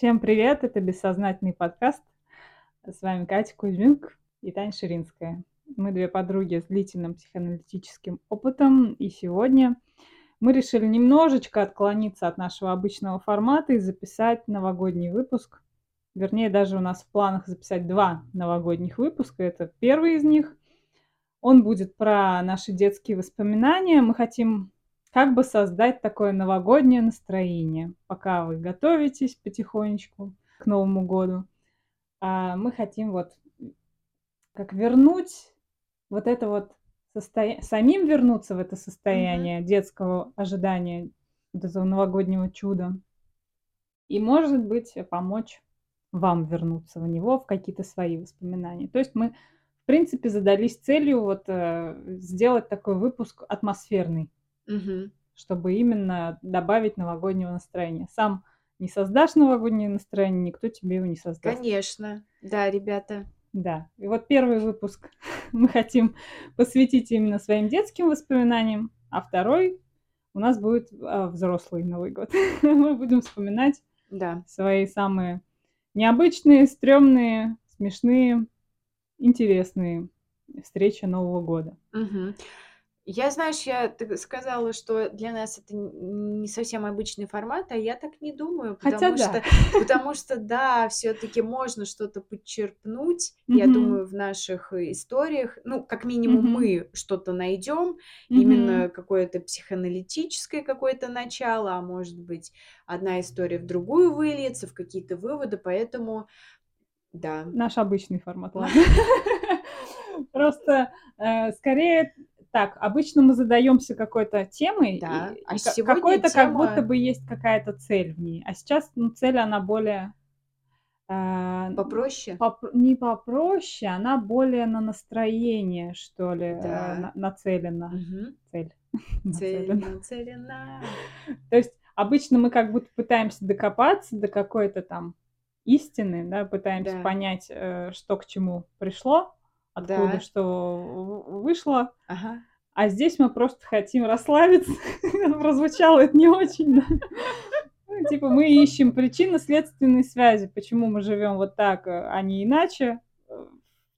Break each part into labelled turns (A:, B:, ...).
A: Всем привет, это «Бессознательный подкаст». С вами Катя Кузьминк и Таня Ширинская. Мы две подруги с длительным психоаналитическим опытом, и сегодня мы решили немножечко отклониться от нашего обычного формата и записать новогодний выпуск. Вернее, даже у нас в планах записать два новогодних выпуска. Это первый из них. Он будет про наши детские воспоминания. Мы хотим как бы создать такое новогоднее настроение, пока вы готовитесь потихонечку к Новому году. А мы хотим вот как вернуть вот это вот состояние, самим вернуться в это состояние mm-hmm. детского ожидания вот этого новогоднего чуда. И, может быть, помочь вам вернуться в него, в какие-то свои воспоминания. То есть мы, в принципе, задались целью вот э, сделать такой выпуск атмосферный Мгм. чтобы именно добавить новогоднего настроения. Сам не создашь новогоднее настроение, никто тебе его не создаст.
B: Конечно. Да, ребята.
A: Да. И вот первый выпуск мы хотим посвятить именно своим детским воспоминаниям, а второй у нас будет а, взрослый Новый год. Мы будем вспоминать
B: Да.
A: свои самые необычные, стрёмные, смешные, интересные встречи Нового года.
B: Мгм. Я, знаешь, я сказала, что для нас это не совсем обычный формат, а я так не думаю,
A: Хотя
B: потому
A: да.
B: что, потому что, да, все-таки можно что-то подчерпнуть. Я
A: Мгм.
B: думаю, в наших историях, ну, как минимум,
A: Мгм.
B: мы что-то найдем,
A: Мгм.
B: именно какое-то психоаналитическое какое-то начало, а может быть, одна история в другую выльется, в какие-то выводы, поэтому, да.
A: Наш обычный формат, ладно. Просто э, скорее так, обычно мы задаемся какой-то темой,
B: Да,
A: и,
B: а
A: и какой-то как будто
B: тема
A: бы есть какая-то цель в ней. А сейчас ну, цель, она более... э,
B: попроще.
A: поп- не попроще, она более на настроение, что ли, э,
B: Да.
A: на- нацелена.
B: Мгм.
A: Цель.
B: Цель
A: нацелена. То есть обычно мы как будто пытаемся докопаться до какой-то там истины, да, пытаемся
B: Да.
A: понять, э, что к чему пришло, откуда
B: Да.
A: что вышло.
B: Ага.
A: А здесь мы просто хотим расслабиться. Прозвучало это не очень. Ну, типа мы ищем причинно-следственные связи, почему мы живем вот так, э, а не иначе. Э,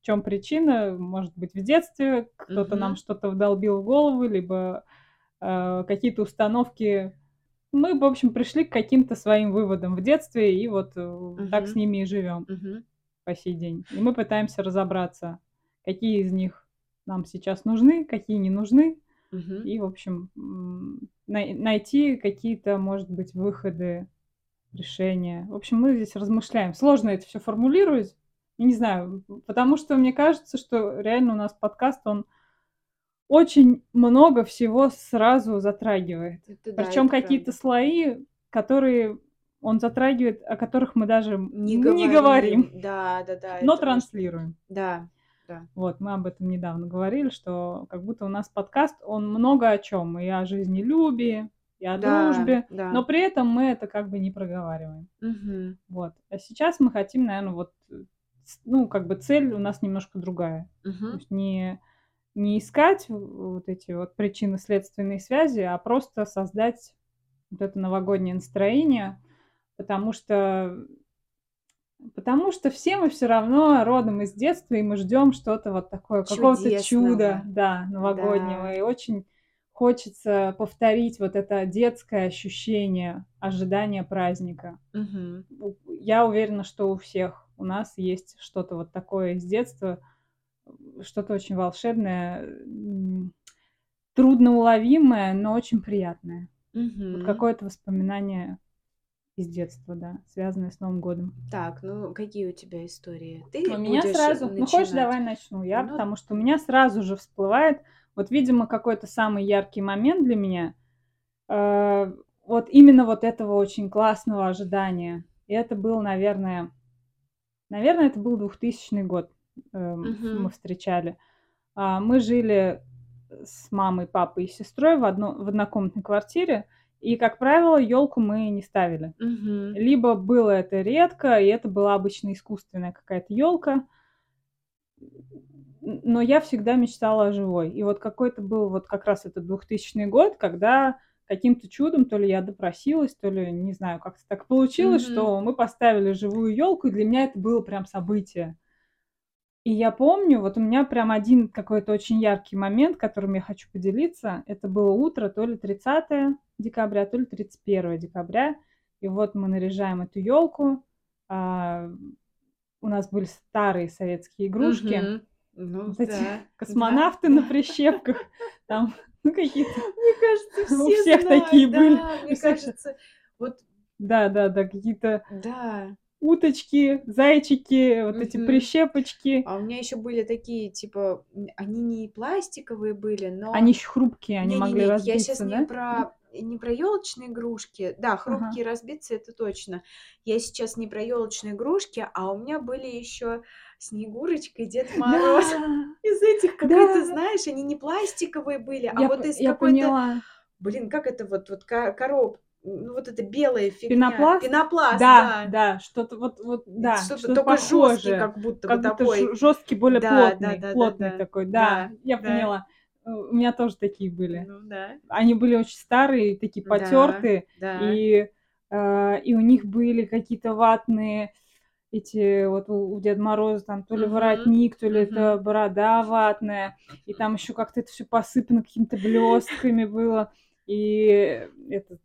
A: В чем причина? Может быть, в детстве кто-то нам что-то вдолбил в голову, либо э, какие-то установки. Мы, в общем, пришли к каким-то своим выводам в детстве, и вот так с ними и живем по сей день. И мы пытаемся разобраться, какие из них нам сейчас нужны, какие не нужны,
B: Мгм.
A: и, в общем, най- найти какие-то, может быть, выходы, решения. В общем, мы здесь размышляем. Сложно это все формулировать. Я не знаю, потому что мне кажется, что реально у нас подкаст, он очень много всего сразу затрагивает.
B: Это
A: Причем какие-то слои, которые он затрагивает, о которых мы даже
B: Не
A: не говорим,
B: говорим. Да, да, да,
A: но транслируем.
B: Да, да.
A: Вот, мы об этом недавно говорили, что как будто у нас подкаст, он много о чем, и о жизнелюбии, и о
B: Да,
A: дружбе, но
B: да.
A: при этом мы это как бы не проговариваем.
B: Мгм.
A: Вот. А сейчас мы хотим, наверное, вот, ну, как бы цель у нас немножко другая. То
B: Мгм.
A: есть не, не искать вот эти вот причинно-следственные связи, а просто создать вот это новогоднее настроение, потому что Потому что все мы все равно родом из детства, и мы ждем что-то вот такое, какого-то чуда, да, новогоднего.
B: Да.
A: И очень хочется повторить вот это детское ощущение ожидания праздника.
B: Мгм.
A: У- Я уверена, что у всех у нас есть что-то вот такое из детства, что-то очень волшебное, трудноуловимое, но очень приятное. Вот
B: Мгм.
A: какое-то воспоминание из детства, да, связанное с Новым годом.
B: Так, ну какие у тебя истории?
A: У
B: Ты
A: меня сразу, ну хочешь,
B: начинать?
A: давай начну я,
B: Ну,
A: потому что у меня сразу же всплывает, вот, видимо, какой-то самый яркий момент для меня, э, вот именно вот этого очень классного ожидания. И это был, наверное, наверное, это был 2000 год, эм, мы
B: мгм.
A: встречали. А, Мы жили с мамой, папой и сестрой в, одно, в однокомнатной квартире, и, как правило, елку мы не ставили.
B: Мгм.
A: Либо было это редко, и это была обычно искусственная какая-то елка, но я всегда мечтала о живой. И вот какой-то был вот как раз этот 2000 год, когда каким-то чудом, то ли я допросилась, то ли, не знаю, как-то так получилось,
B: Мгм.
A: что мы поставили живую елку, и для меня это было прям событие. И я помню, вот у меня прям один какой-то очень яркий момент, которым я хочу поделиться. Это было утро, то ли 30 декабря, то ли 31 декабря. И вот мы наряжаем эту елку. А, у нас были старые советские игрушки.
B: Мгм. Ну
A: Вот эти
B: да, да,
A: космонавты на
B: да.
A: прищепках. Там, ну, какие-то
B: Мне кажется,
A: у
B: все
A: всех такие
B: знают,
A: были.
B: да,
A: У
B: мне
A: всех
B: кажется, вот,
A: Да-да-да, какие-то
B: да.
A: Уточки, зайчики, вот эти
B: Мгм.
A: прищепочки.
B: А у меня еще были такие, типа, они не пластиковые были,
A: Они
B: но
A: еще хрупкие, они могли
B: Не-не-не, я сейчас
A: разбиться,
B: не
A: да? Нет?
B: про не про елочные игрушки. Да,
A: Ага.
B: хрупкие разбиться это точно. Я сейчас не про елочные игрушки, а у меня были еще Снегурочка и Дед Мороз.
A: Да,
B: Из этих какие-то,
A: да.
B: знаешь, они не пластиковые были, а
A: Я
B: вот из
A: я
B: какой-то, блин, как это вот, вот ко- короб, ну вот это белая фигня,
A: Пенопласт?
B: пенопласт,
A: Да,
B: да,
A: да, что-то вот вот,
B: Это
A: да,
B: что-то
A: что-то
B: только жесткий,
A: похожее.
B: как будто бы
A: Как будто жё
B: такой.
A: жёсткий, более
B: Да, да,
A: плотный,
B: да, да,
A: плотный
B: да,
A: такой. Да,
B: да,
A: я
B: да.
A: поняла. Э, у меня тоже такие были.
B: Ну да,
A: Они были очень старые, такие
B: да,
A: потертые,
B: да.
A: и, э, и у них были какие-то ватные эти вот у у Деда Мороза там то ли
B: Мгм,
A: воротник, то ли это
B: мгм.
A: борода ватная, и там еще как-то это все посыпано какими-то блестками было. И этот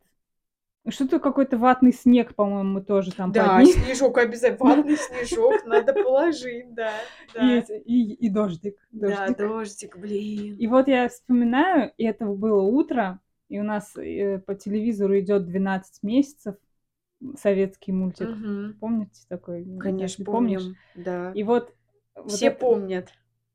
A: что-то какой-то ватный снег, по-моему, тоже там
B: Да,
A: ним.
B: снежок обязательно, ватный снежок надо положить, да,
A: И
B: да.
A: и и дождик,
B: Да,
A: дождик.
B: блин.
A: И вот я вспоминаю, и это было утро, и у нас, э, по телевизору идет "12 месяцев", советский мультик. Помните такой?
B: Конечно,
A: если помнишь.
B: помним, да.
A: И вот вот
B: Все
A: это
B: помнят,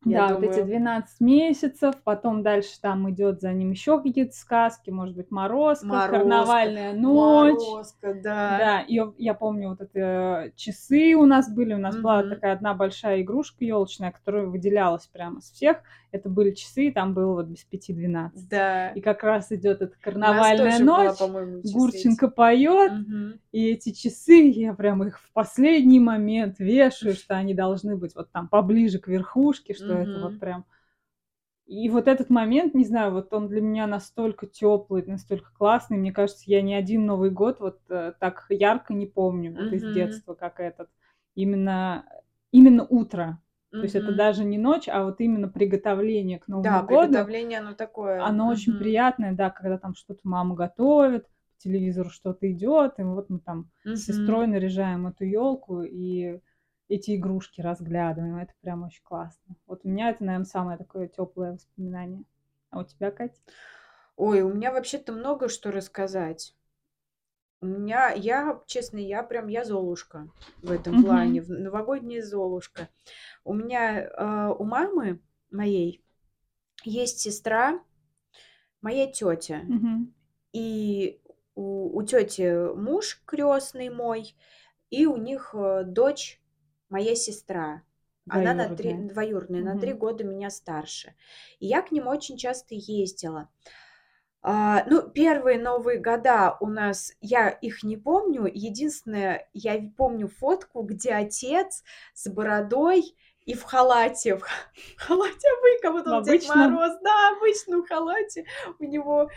B: я
A: да, вот эти
B: думаю.
A: 12 месяцев, потом дальше там идет за ним еще какие-то сказки, может быть, "Морозко",
B: Морозко,
A: "Карнавальная ночь".
B: Морозко, да.
A: Да, и я помню, вот это часы у нас были. У нас была
B: Мгм.
A: такая одна большая игрушка елочная, которая выделялась прямо из всех. Это были часы, там было вот без пяти двенадцать.
B: Да.
A: И как раз идет эта "Карнавальная
B: была,
A: ночь",
B: эти.
A: Гурченко поет,
B: Мгм.
A: и эти часы, я прям их в последний момент вешаю, что они должны быть вот там поближе к верхушке, что это вот прям И вот этот момент, не знаю, вот он для меня настолько теплый, настолько классный. Мне кажется, я ни один Новый год вот, э, так ярко не помню вот из
B: Мгм.
A: детства, как этот. Именно именно утро. То есть это даже не ночь, а вот именно приготовление к
B: Да,
A: Новому году.
B: приготовление, оно такое.
A: Оно очень
B: Мгм.
A: приятное, да, когда там что-то мама готовит, по телевизору что-то идет, и вот мы там с сестрой наряжаем эту елку и эти игрушки разглядываем. Это прям очень классно. Вот у меня это, наверное, самое такое теплое воспоминание. А у тебя, Кать?
B: Ой, у меня вообще-то много что рассказать. У меня, я, честно, я прям, я Золушка в этом плане,
A: Мгм.
B: в новогодняя Золушка. У меня, э, у мамы моей есть сестра, моя тетя.
A: Мгм.
B: И у, у тети муж крестный мой, и у них э, дочь моя сестра. Она на три,
A: Двоюродная.
B: двоюродная, на три года меня старше. И я к ним очень часто ездила. А, ну, первые Новые года у нас, я их не помню. Единственное, я помню фотку, где отец с бородой и в халате. В в халате, а вы, как будто
A: В
B: он Дед? Мороз. Да, обычном халате. У него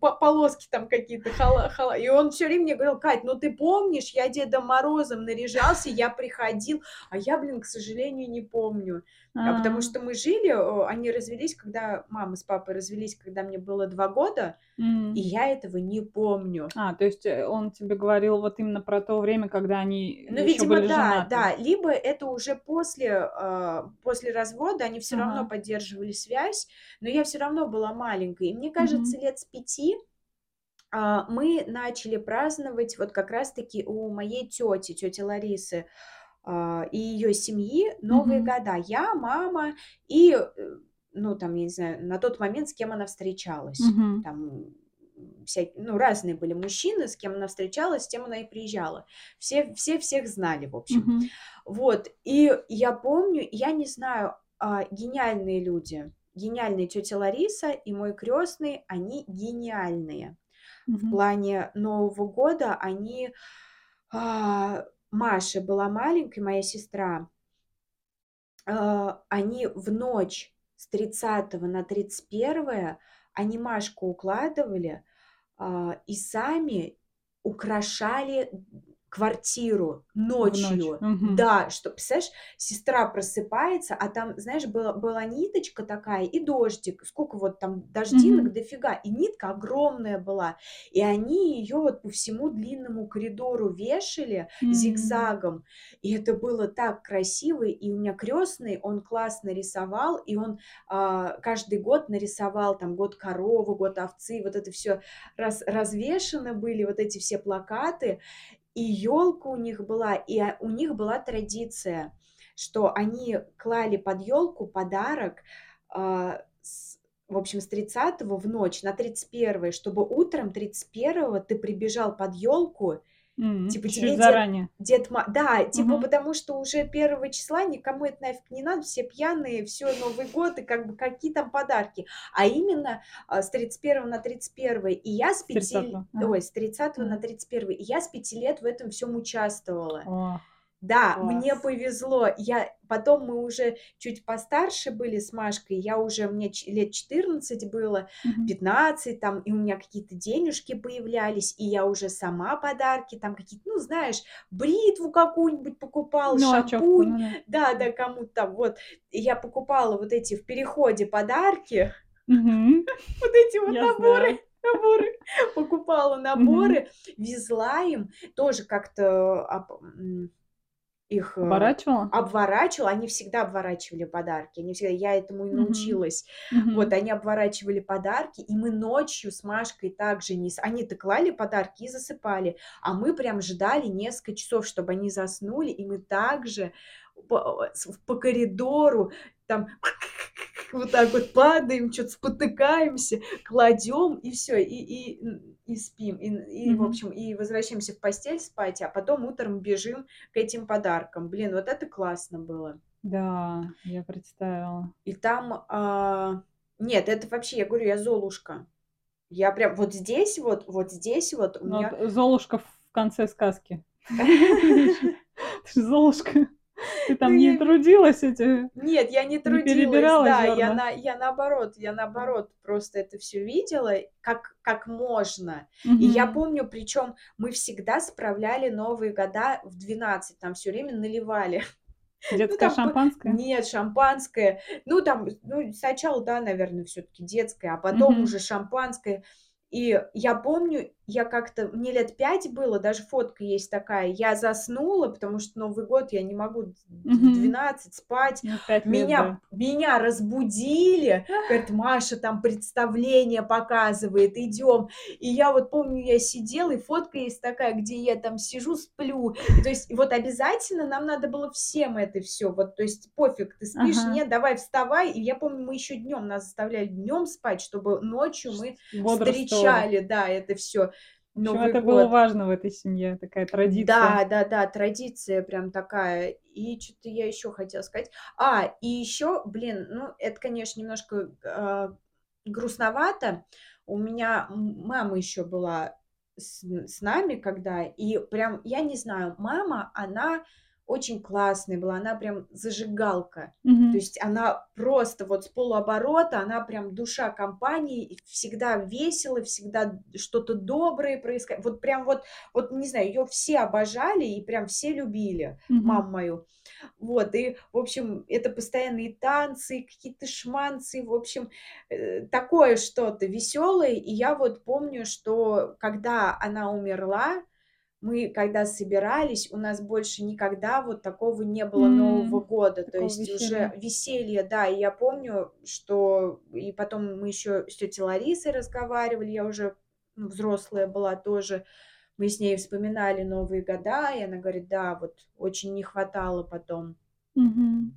B: по- полоски там какие-то. Хала, хала. И он все время мне говорил, Кать, ну ты помнишь, я Дедом Морозом наряжался, я приходил. А я, блин, к сожалению, не помню. А потому
A: А,
B: что мы жили, э, они развелись, когда мама с папой развелись, когда мне было два года, и я этого не помню.
A: А, то есть э, он тебе говорил вот именно про то время, когда они
B: Ну,
A: еще
B: видимо,
A: были
B: да,
A: женаты.
B: да. Либо это уже после, а, после развода, они все равно
A: Ага.
B: поддерживали связь, но я все равно была маленькой. И мне кажется,
A: Мгм.
B: лет с пяти а, мы начали праздновать вот как раз-таки у моей тети, тети Ларисы, а, и ее семьи Новые
A: Мгм.
B: года. Я, мама и, э, ну, там, я не знаю, на тот момент, с кем она встречалась.
A: Мгм.
B: Там всякие, ну, разные были мужчины, с кем она встречалась, с тем она и приезжала. Все, все всех знали, в общем.
A: Мгм.
B: Вот, и я помню, я не знаю, а, гениальные люди, гениальные тетя Лариса и мой крестный, они гениальные. В
A: Мгм.
B: плане Нового года они... а, Маша была маленькой, моя сестра. а, Они в ночь с 30 на 31 они Машку укладывали, и сами украшали квартиру
A: В ночь.
B: ночью.
A: Мгм.
B: Да, что, представляешь, сестра просыпается, а там, знаешь, была, была ниточка такая и дождик. Сколько вот там дождинок
A: Мгм.
B: дофига. И нитка огромная была. И они ее вот по всему длинному коридору вешали
A: М.
B: зигзагом. И это было так красиво. И у меня крестный, он классно рисовал. И он а, каждый год нарисовал там год коровы, год овцы. Вот это все раз, развешаны были, вот эти все плакаты. И елка у них была, и а, у них была традиция, что они клали под елку подарок, а, с- в общем, с 30 в ночь на 31, чтобы утром 31 ты прибежал под елку,
A: М.
B: типа тебе дед,
A: заранее.
B: Дед Ма... Да, типа
A: Мгм.
B: потому что уже первого числа никому это нафиг не надо, все пьяные, все Новый год, и как бы какие там подарки. А именно а, с 31 на 31. И я с
A: С
B: пяти...
A: 30 Ага.
B: Ой, с 30 на
A: Мгм.
B: 31. И я с пяти лет в этом всем участвовала.
A: О,
B: Да, мне
A: класс.
B: повезло. Я потом мы уже чуть постарше были с Машкой. Я уже мне лет 14 было,
A: Мгм.
B: 15 там, и у меня какие-то денежки появлялись, и я уже сама подарки там какие-то, ну знаешь, бритву какую-нибудь покупала,
A: Ну, очевку,
B: шампунь,
A: ну да.
B: да, кому-то там вот. И я покупала вот эти в переходе подарки, вот эти вот
A: Я
B: наборы,
A: знаю.
B: наборы, покупала наборы, везла им, тоже как-то м, их э,
A: Оборачивала?
B: обворачивала, они всегда обворачивали подарки, они всегда, я этому и научилась. Вот,
A: Мгм.
B: они обворачивали подарки, и мы ночью с Машкой также не... Они-то клали подарки и засыпали, а мы прям ждали несколько часов, чтобы они заснули, и мы также по, по коридору там вот так вот падаем, что-то спотыкаемся, кладем, и все, и, и, и спим, и, и, в
A: Мгм.
B: общем, и возвращаемся в постель спать, а потом утром бежим к этим подаркам. Блин, вот это классно было.
A: Да, я представила.
B: И там, а, нет, это вообще, я говорю, я Золушка. Я прям вот здесь вот, вот здесь вот у
A: Ну,
B: меня...
A: вот Золушка в конце сказки. Ты ж Золушка. Ты там
B: Ну,
A: не
B: я-
A: трудилась эти...
B: Нет, я не трудилась,
A: перебирала
B: да, я, на, я наоборот, я наоборот просто это все видела, как, как можно. И я помню, причем мы всегда справляли Новые года в 12, там все время наливали.
A: Детское
B: там по-
A: шампанское?
B: Нет, шампанское. Ну, там, ну, сначала, да, наверное, все-таки детское, а потом
A: Мгм.
B: уже шампанское. И я помню, я как-то, мне лет пять было, даже фотка есть такая, я заснула, потому что Новый год я не могу в
A: Мгм.
B: 12 спать.
A: Ну, лет,
B: Меня, меня разбудили, говорят, Маша там представление показывает, идем. И я вот помню, я сидела, и фотка есть такая, где я там сижу, сплю. И то есть вот обязательно нам надо было всем это все, вот, то есть пофиг, ты спишь,
A: Ага.
B: нет, давай вставай. И я помню, мы еще днем нас заставляли днем спать, чтобы ночью мы
A: да.
B: Встречали, да, это все. Новый
A: это было
B: год.
A: важно в этой семье, такая традиция.
B: Да, да, да, традиция прям такая. И что-то я еще хотела сказать. А, и еще, блин, ну, это, конечно, немножко а, грустновато. У меня мама еще была с, с нами, когда, и прям, я не знаю, мама, она очень классная была, она прям зажигалка.
A: Мгм.
B: То есть она просто вот с полуоборота, она прям душа компании, всегда весело, всегда что-то доброе происходит. Вот прям вот, вот не знаю, ее все обожали и прям все любили,
A: Мгм.
B: маму мою. Вот, и, в общем, это постоянные танцы, какие-то шманцы, в общем, э, такое что-то веселое. И я вот помню, что когда она умерла, мы когда собирались, у нас больше никогда вот такого не было Нового
A: М,
B: года. То есть уже
A: веселья.
B: веселье, да. И я помню, что и потом мы еще с тетей Ларисой разговаривали, я уже ну, взрослая была тоже. Мы с ней вспоминали Новые года, и она говорит, да, вот очень не хватало потом.
A: Мгм.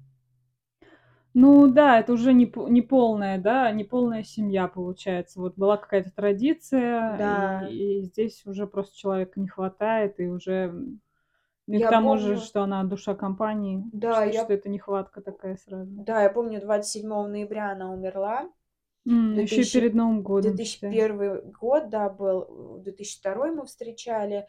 A: Ну да, это уже не, не полная, да, не полная семья получается. Вот была какая-то традиция,
B: Да.
A: и, и здесь уже просто человека не хватает, и уже м, и к
B: Я
A: тому же,
B: помню,
A: что она душа компании,
B: да,
A: что,
B: я,
A: что это нехватка такая сразу.
B: да, я помню, 27 ноября она умерла.
A: М, еще и
B: 2000
A: перед Новым годом, считай.
B: 2001 год, да, был, в 2002 мы встречали.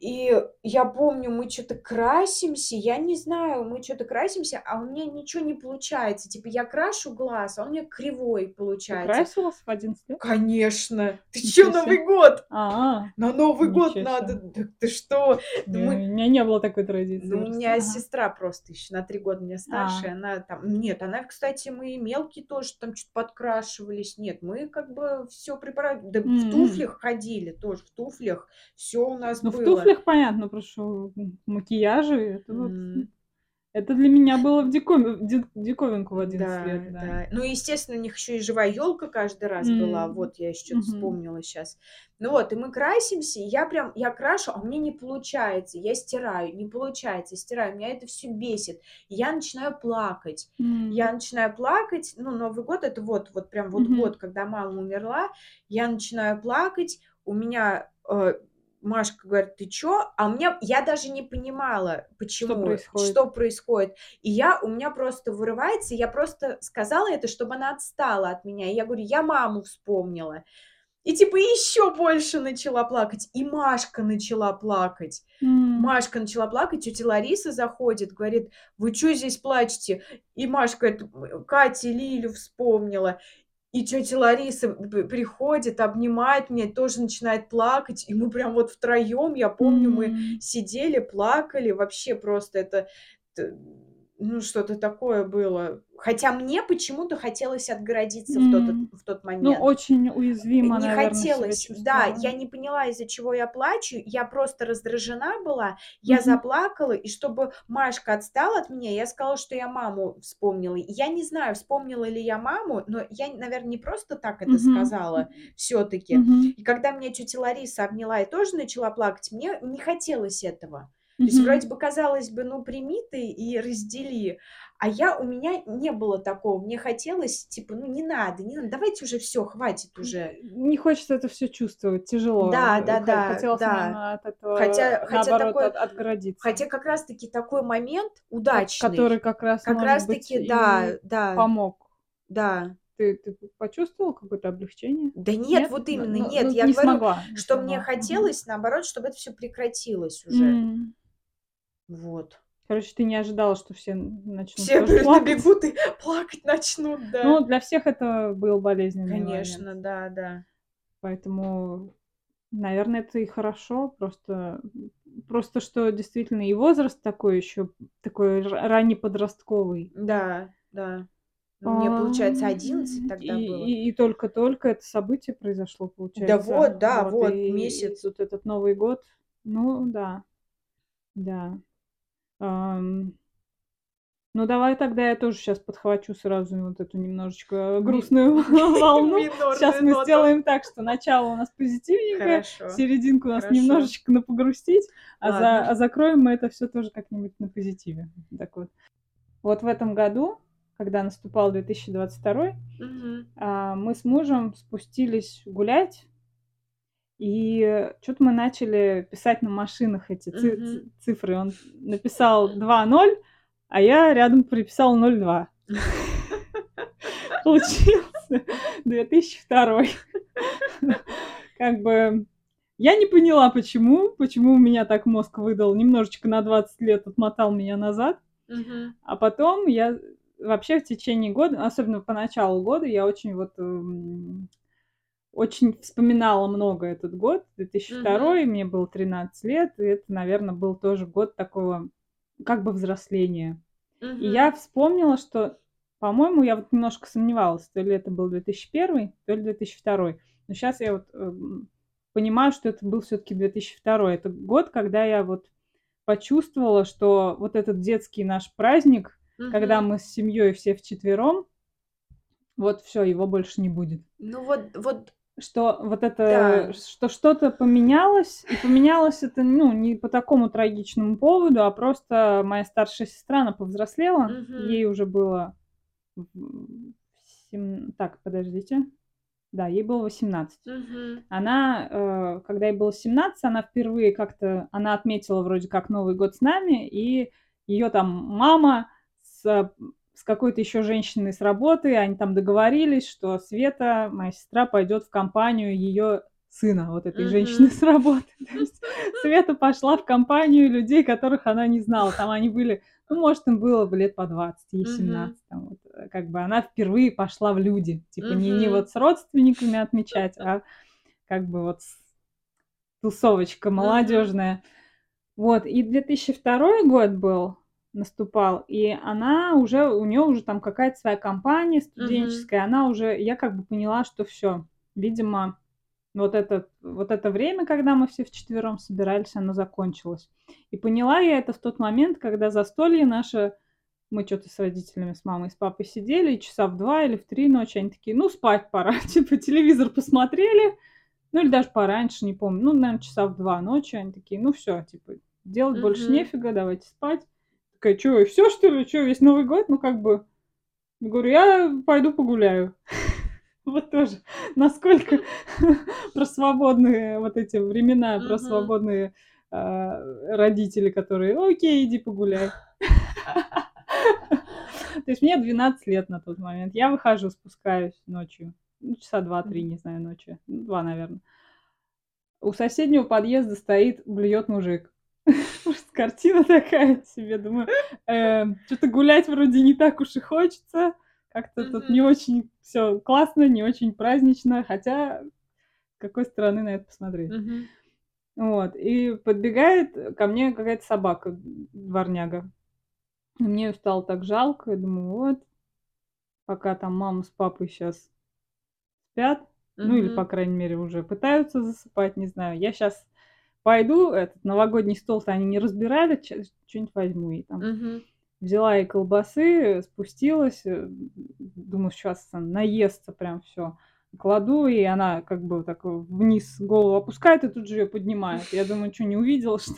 B: И я помню, мы что-то красимся, я не знаю, мы что-то красимся, а у меня ничего не получается. Типа я крашу глаз, а он у меня кривой
A: Ты
B: получается.
A: красилась в 11 лет?
B: Конечно. Ты
A: Ничего себе.
B: Новый год?
A: А,
B: На Новый год
A: Ничего
B: надо.
A: себе.
B: Да ты что?
A: не,
B: Мы-
A: у меня не было такой традиции.
B: Ну, у меня
A: Ага.
B: сестра просто еще на три года меня старше,
A: А.
B: она там... Нет, она, кстати, мы мелкие тоже там что-то подкрашивались. Нет, мы как бы все препарат... Да в
A: М.
B: туфлях ходили тоже, в туфлях. Все у нас
A: Ну, в
B: было.
A: Туфлях понятно, потому что макияжи, это вот...
B: М.
A: Это для меня было в диковин- ди- диковинку в 11
B: Да,
A: лет, да.
B: да. Ну, естественно, у них еще и живая елка каждый раз была.
A: М.
B: Вот, я еще
A: Мгм.
B: вспомнила сейчас. Ну вот, и мы красимся, и я прям, я крашу, а меня не получается. Я стираю, не получается, стираю. Меня это все бесит. И я начинаю плакать.
A: М.
B: Я начинаю плакать, ну, Новый год это вот, вот прям вот
A: Мгм.
B: год, когда мама умерла, я начинаю плакать, у меня э, Машка говорит, ты чё? А у меня, я даже не понимала, почему,
A: происходит?
B: что происходит. И я, у меня просто вырывается, я просто сказала это, чтобы она отстала от меня. И я говорю, я маму вспомнила. И типа еще больше начала плакать. И Машка начала плакать.
A: М.
B: Машка начала плакать, тетя Лариса заходит, говорит, вы что здесь плачете? И Машка говорит, Катя Лилю вспомнила. И тетя Лариса приходит, обнимает меня, тоже начинает плакать. И мы прям вот втроем, я помню, мы
A: М.
B: сидели, плакали. Вообще просто это, ну, что-то такое было. Хотя мне почему-то хотелось отгородиться в, тот, в тот
A: Ну,
B: момент.
A: очень уязвимо,
B: Не
A: наверное,
B: хотелось, да, я не поняла, из-за чего я плачу, я просто раздражена была, я
A: Мгм.
B: заплакала, и чтобы Машка отстала от меня, я сказала, что я маму вспомнила. Я не знаю, вспомнила ли я маму, но я, наверное, не просто так это
A: Мгм.
B: сказала все-таки.
A: Мгм.
B: И когда меня тетя Лариса обняла и тоже начала плакать, мне не хотелось этого. То есть вроде бы казалось бы, ну прими ты и раздели, а я у меня не было такого. Мне хотелось типа, ну не надо, не надо, давайте уже все, хватит уже.
A: Не хочется это все чувствовать, тяжело.
B: Да, да, да,
A: Хотелось,
B: да.
A: наверное, от этого,
B: Хотя- хотя такое-
A: от- отгородиться.
B: Хотя как раз-таки такой момент удачный,
A: Который как раз,
B: как раз-таки, да, да,
A: помог.
B: да.
A: Ты, ты почувствовал какое-то облегчение?
B: Да нет, вот именно,
A: Ну,
B: нет.
A: ну,
B: Я
A: не
B: говорю,
A: смогла, не
B: что мне
A: смогла. Мгм.
B: хотелось, наоборот, чтобы это все прекратилось уже.
A: М.
B: Вот.
A: Короче, ты не ожидала, что все начнут
B: Все набегут и плакать начнут, да.
A: Ну, для всех это был болезненный
B: Конечно,
A: момент.
B: да, да.
A: Поэтому, наверное, это и хорошо. Просто, просто что действительно и возраст такой еще, такой р- раннеподростковый.
B: Да, да. Ну, Мне, получается, 11
A: А,
B: тогда
A: и,
B: было.
A: И, и только-только это событие произошло, получается.
B: вот, да, вот,
A: и,
B: месяц.
A: И тут этот Новый год. Ну, да. Да. Ну, давай тогда я тоже сейчас подхвачу сразу вот эту немножечко грустную волну. Сейчас мы сделаем так, что начало у нас позитивненькое, серединку у нас немножечко на погрустить, а, а закроем мы это все тоже как-нибудь на позитиве. Так вот. Вот в этом году, когда наступал 2022,
B: Мгм.
A: а, мы с мужем спустились гулять, и что-то мы начали писать на машинах эти ци- ци- цифры. Он написал 2.0, а я рядом приписал 0.2. Получился 2002. Как бы я не поняла, почему, почему у меня так мозг выдал, немножечко на 20 лет отмотал меня назад. А потом я вообще в течение года, особенно по началу года, я очень вот эм, очень вспоминала много этот год, 2002, мне было 13 лет, и это, наверное, был тоже год такого как бы взросления. И
B: Мгм.
A: я вспомнила, что, по-моему, я вот немножко сомневалась, то ли это был 2001, то ли 2002. Но сейчас я вот эм, понимаю, что это был все-таки 2002. Это год, когда я вот почувствовала, что вот этот детский наш праздник, когда
B: Мгм.
A: мы с семьей все вчетвером, вот все, его больше не будет.
B: Ну вот, вот,
A: Что вот это,
B: Да.
A: что что-то поменялось, и поменялось это, ну, не по такому трагичному поводу, а просто моя старшая сестра, она повзрослела,
B: Мгм.
A: ей уже было, так, подождите, да, ей было 18.
B: Мгм.
A: Она, э, когда ей было 17, она впервые как-то, она отметила вроде как Новый год с нами, и ее там мама с, с какой-то еще женщиной с работы, они там договорились, что Света, моя сестра, пойдет в компанию ее сына вот этой женщины с работы. То есть Света пошла в компанию людей, которых она не знала. Там они были, ну, может, им было бы лет по 20, ей 17. Там, вот, э, как бы она впервые пошла в люди. Типа не, не вот с родственниками отмечать, а как бы вот тусовочка молодежная. Вот, и 2002 год был, наступал, и она уже, у нее уже там какая-то своя компания студенческая, она уже, я как бы поняла, что все, видимо, вот это, вот это время, когда мы все вчетвером собирались, оно закончилось. И поняла я это в тот момент, когда застолье наше, мы что-то с родителями, с мамой, с папой сидели, и часа в два или в три ночи они такие, ну, спать пора, типа, телевизор посмотрели, ну, или даже пораньше, не помню, ну, наверное, часа в два ночи, они такие, ну, все, типа, делать больше нефига, давайте спать. Такая, что, все, что ли, что, весь Новый год, ну, как бы, говорю, я пойду погуляю. Вот тоже, насколько про свободные вот эти времена, про свободные а, родители, которые, окей, иди погуляй. То есть мне 12 лет на тот момент. Я выхожу, спускаюсь ночью. Ну, часа два-три, не знаю, ночью. Ну, два, наверное. У соседнего подъезда стоит, блюет мужик. Картина такая себе, думаю. Э, что-то гулять вроде не так уж и хочется. Как-то тут не очень все классно, не очень празднично, хотя с какой стороны на это посмотреть. Вот, и подбегает ко мне какая-то собака, дворняга. Мне стало так жалко, я думаю, вот, пока там мама с папой сейчас спят, ну или, по крайней мере, уже пытаются засыпать, не знаю, я сейчас пойду, этот новогодний стол-то они не разбирали, что-нибудь возьму и там. Mm-hmm взяла и колбасы, спустилась, э, думаю, сейчас наестся прям все. Кладу, и она как бы так вниз голову опускает и тут же ее поднимает. Я думаю, что не увидела, что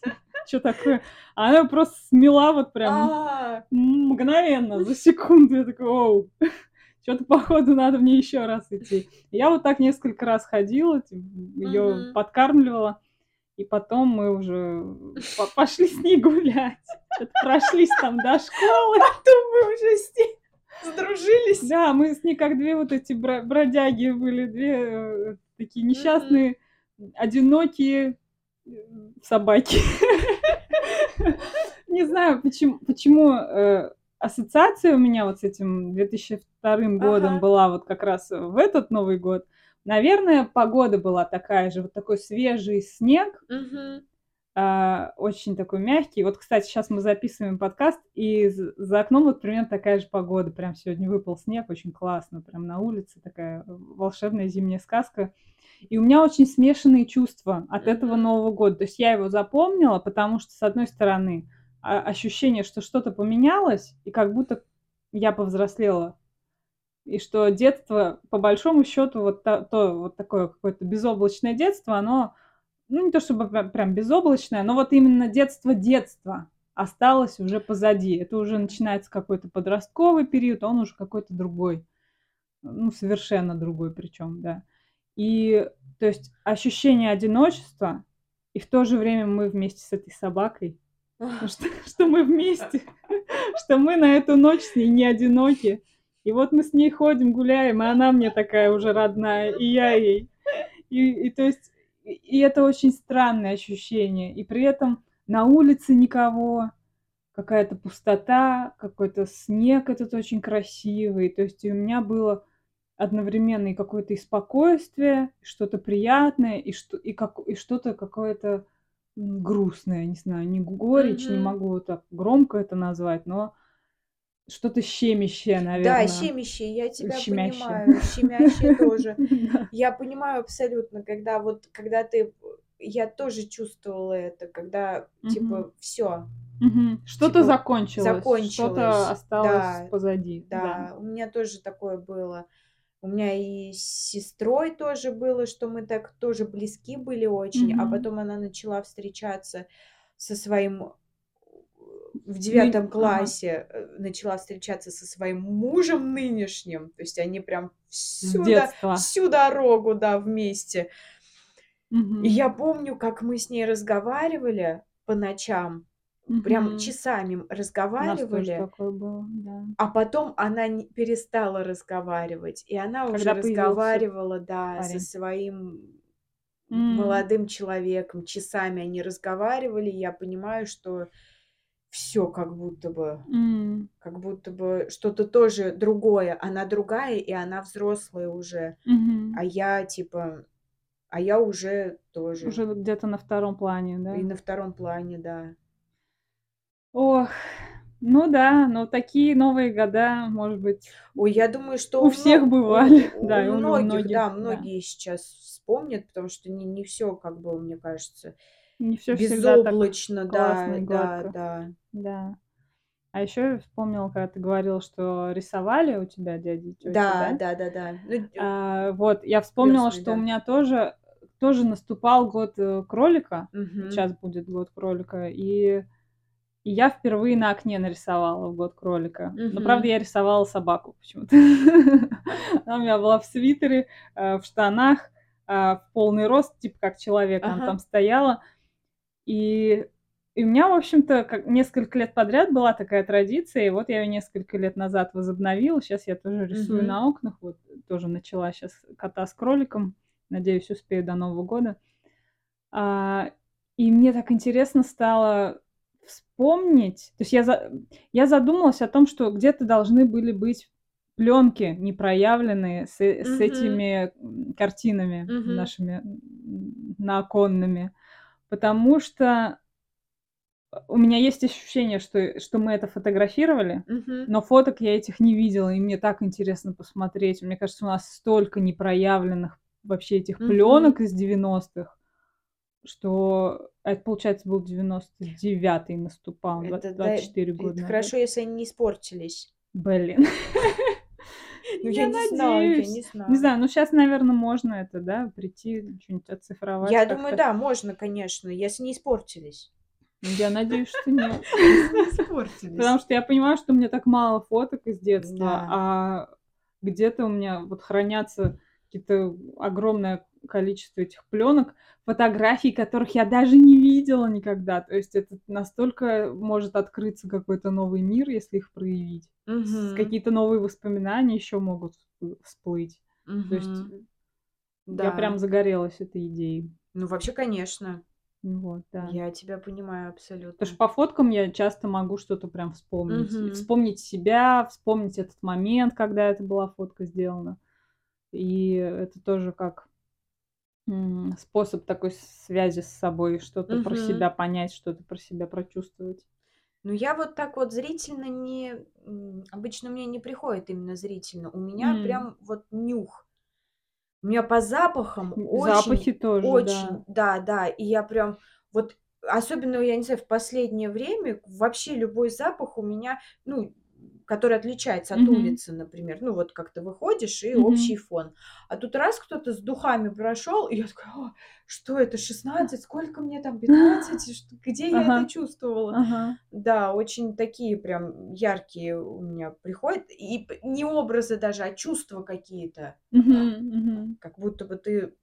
A: что такое? Она просто смела вот прям а. мгновенно, за секунду. Я такой, оу, что-то походу надо мне еще раз идти. Я вот так несколько раз ходила, ее подкармливала. И потом мы уже пошли с ней гулять. Прошлись там до школы.
B: Потом мы уже с ней сдружились.
A: Да, мы с ней как две вот эти бродяги были, две э, такие несчастные, одинокие э, собаки. Не знаю, почему, почему э, ассоциация у меня вот с этим 2002 годом была вот как раз в этот Новый год. Наверное, погода была такая же, вот такой свежий снег, угу. э, очень такой мягкий. Вот, кстати, сейчас мы записываем подкаст, и за окном вот примерно такая же погода. Прям сегодня выпал снег, очень классно, прям на улице такая волшебная зимняя сказка. И у меня очень смешанные чувства от этого Нового года. То есть я его запомнила, потому что, с одной стороны, ощущение, что что-то поменялось, и как будто я повзрослела и что детство, по большому счету, вот то, то вот такое какое-то безоблачное детство, оно, ну не то чтобы прям безоблачное, но вот именно детство-детство осталось уже позади. Это уже начинается какой-то подростковый период, он уже какой-то другой. Ну, совершенно другой причем, да. И, то есть, ощущение одиночества, и в то же время мы вместе с этой собакой, что, что мы вместе, что мы на эту ночь с ней не одиноки, и вот мы с ней ходим, гуляем, и она мне такая уже родная, и я ей. И, и то есть, и это очень странное ощущение. И при этом на улице никого, какая-то пустота, какой-то снег этот очень красивый. То есть у меня было одновременно и какое-то и спокойствие, что-то приятное, и, что, и, как, и что-то какое-то грустное, не знаю, не горечь, mm-hmm. не могу так громко это назвать, но что-то щемящее, наверное.
B: Да, щемящее, я тебя Щемящее. понимаю. Щемящее тоже. Я понимаю абсолютно, когда вот, когда ты, я тоже чувствовала это, когда, типа, все.
A: Что-то типа, закончилось, закончилось, что-то осталось позади.
B: Да, у меня тоже такое было. У меня и с сестрой тоже было, что мы так тоже близки были очень, а потом она начала встречаться со своим в девятом классе ага. Э, начала встречаться со своим мужем нынешним, то есть они прям всю, до, всю дорогу, да, вместе. Угу. И я помню, как мы с ней разговаривали по ночам, угу. прям часами разговаривали.
A: такое было, да.
B: А потом она не, перестала разговаривать, и она Когда уже разговаривала, да, парень. со своим молодым человеком, часами они разговаривали, я понимаю, что все как будто бы
A: М.
B: как будто бы что-то тоже другое. Она другая, и она взрослая уже,
A: Мгм.
B: а я типа а я уже тоже
A: Уже где-то на втором плане, да?
B: и на втором плане, да.
A: Ох, ну да, но такие новые года, может быть,
B: Ой, я думаю, что
A: у
B: у
A: всех
B: мно у
A: бывали,
B: у
A: да, и у
B: многих,
A: многих,
B: да,
A: да.
B: многие сейчас вспомнят, потому что не не всё, как бы, мне кажется,
A: Не так
B: безоблачно. Да,
A: классно
B: да, да.
A: Да. А ещё я вспомнила, когда ты говорила, что рисовали у тебя дядя и тётя,
B: Да,
A: да?
B: да-да-да. Ну, дь
A: А, вот, я вспомнила,
B: Крестные,
A: что у
B: да.
A: меня тоже тоже наступал год, э, кролика.
B: Мгм.
A: Щас будет год кролика. И и я впервые на окне нарисовала в год кролика. Но, правда, я рисовала собаку почему-то. Она у меня была в свитере, э, в штанах, а, в полный рост, типа как человек, она там стояла. И и у меня, в общем-то, как несколько лет подряд была такая традиция, и вот я её несколько лет назад возобновила. Щас я тоже рисую
B: Мгм.
A: на окнах. Вот тоже начала щас кота с кроликом. Надеюсь, успею до Нового года. А, и мне так интересно стало вспомнить. То есть я за я задумалась о том, что где-то должны были быть плёнки непроявленные с э с этими, картинами
B: Мгм.
A: нашими, наоконными. Потому что у меня есть ощущение, что что мы это фотографировали,
B: Мгм.
A: но фоток я этих не видела, и мне так интересно посмотреть. Мне кажется, у нас столько непроявленных вообще этих
B: Мгм.
A: плёнок из 90-х, что а это, получается, был 99-й наступал,
B: Это да
A: 24 года
B: это хорошо, если они не испортились.
A: Блин.
B: Ну, я
A: Я
B: не знаю, я
A: надеюсь.
B: не
A: Не
B: знаю.
A: ну, щас, наверно, можно это, да, прийти, чё-нибудь оцифровать
B: Я думаю, да, можно, конечно, если не испортились.
A: Я надеюсь, что нет.
B: Не
A: Потому
B: испортились.
A: что я понимаю, что у меня так мало фоток из детства,
B: Да.
A: а где-то у меня вот хранятся какие-то огромное количество этих плёнок, фотографий, которых я даже не видела никогда. То есть это настолько может открыться какой-то новый мир, если их проявить.
B: Мгм.
A: какие-то новые воспоминания ещё могут всплы всплыть. То есть, э, я прям
B: Да.
A: загорелась этой идеей.
B: Ну, вообще, конечно.
A: Вот, да.
B: Я тебя понимаю
A: Потому что
B: абсолютно.
A: по фоткам я часто могу что-то прям вспомнить. И
B: Мгм.
A: вспомнить себя, вспомнить этот момент, когда это была фотка сделана. И это тоже как, м, способ такой связи с собой, что-то про
B: Мгм.
A: себя понять, что-то про себя прочувствовать.
B: Ну, я вот так вот зрительно не м, обычно мне не приходит именно зрительно. У меня
A: М.
B: прям вот нюх. У меня по запахам
A: М,
B: очень
A: запахи тоже,
B: очень
A: да.
B: да, да. И я прям вот особенно, я не знаю, в последнее время вообще любой запах у меня, ну, который отличается от
A: Мгм.
B: улицы, например. Ну, вот как ты выходишь, и общий
A: Мгм.
B: фон. А тут раз кто-то с духами прошёл, и я такая: "О, что это, 16? Сколько мне там, 15? И что где я это
A: Ага.
B: чувствовала?"
A: Ага.
B: Да, очень такие прям яркие у меня приходят. И не образы даже, а чувства какие-то.
A: Мгм.
B: Как будто бы ты,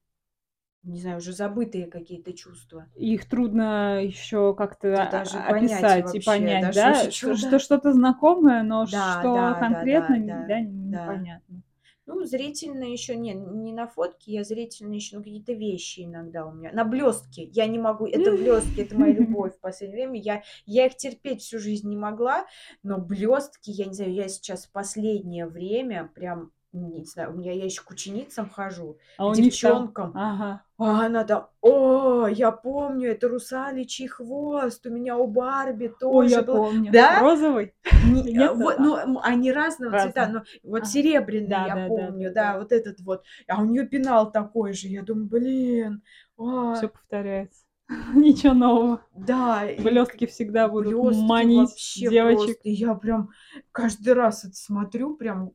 B: не знаю, уже забытые какие-то чувства.
A: Их трудно ещё как-то
B: даже
A: описать и
B: вообще,
A: понять,
B: да, что
A: да?
B: за
A: Что что-то знакомое, но
B: Да,
A: что
B: да,
A: конкретно,
B: да,
A: да,
B: да.
A: непонятно.
B: Ну, зрительно ещё не не на фотки, я зрительно ещё на какие-то вещи иногда у меня. На блёстки. Я не могу это блёстки, это моя любовь в последнее время. Я я их терпеть всю жизнь не могла, но блёстки, я не знаю, я сейчас в последнее время прям, не знаю, у меня я ещё к ученицам хожу,
A: А
B: к
A: там
B: девчонкам,
A: ага.
B: а она там: "О, я помню, это русалочий хвост, у меня у Барби
A: Ой, я
B: тоже был".
A: помню.
B: Да?
A: Розовый?
B: Не
A: Нет?
B: вот,
A: А
B: ну, они разного цвета,
A: Разные.
B: но вот
A: Ага.
B: серебряный
A: Да
B: я
A: да да да
B: помню, да,
A: да.
B: вот этот вот. А у неё пенал такой же. Я думаю: "Блин, а".
A: повторяется. Ничего нового.
B: Да, и к
A: Блёстки всегда будут манить девочек.
B: просто. Я прям каждый раз это смотрю, прям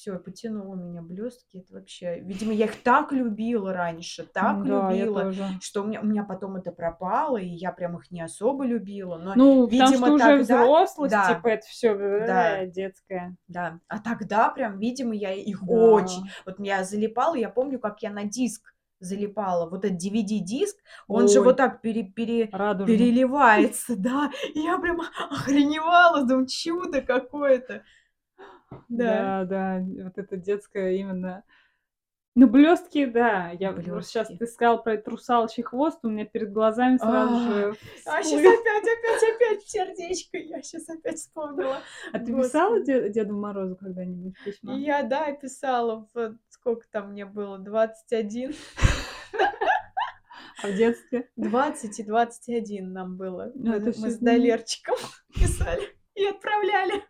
B: всё, потянуло меня блёстки. Это вообще, видимо, я их так любила раньше, так
A: М-да, я
B: любила, что у меня у меня потом это пропало, и я прям их не особо любила. Но,
A: Ну, потому что
B: видимо,
A: уже
B: тогда
A: взрослость,
B: да,
A: типа, это всё
B: да,
A: детское.
B: да. А тогда прям, видимо, я их очень
A: Да.
B: вот я залипала, я помню, как я на диск залипала. Вот этот DVD-диск, он же вот
A: Ой.
B: так пере пере
A: Радужный.
B: переливается, да. И я прям охреневала, думаю: "Чудо какое-то!" Да.
A: Да, да, вот это детское именно Ну, блестки, да. Я
B: Блестки.
A: сейчас ты сказал про этот русалочий хвост, у меня перед глазами сразу
B: А,
A: же
B: А сейчас опять, опять, опять сердечко. Я сейчас опять вспомнила.
A: А ты писала Деду Морозу когда-нибудь письма?
B: я, да, писала, сколько там мне было, 21.
A: А в детстве?
B: 20 и 21 нам было.
A: Ну,
B: Мы, с Далерчиком писали и отправляли.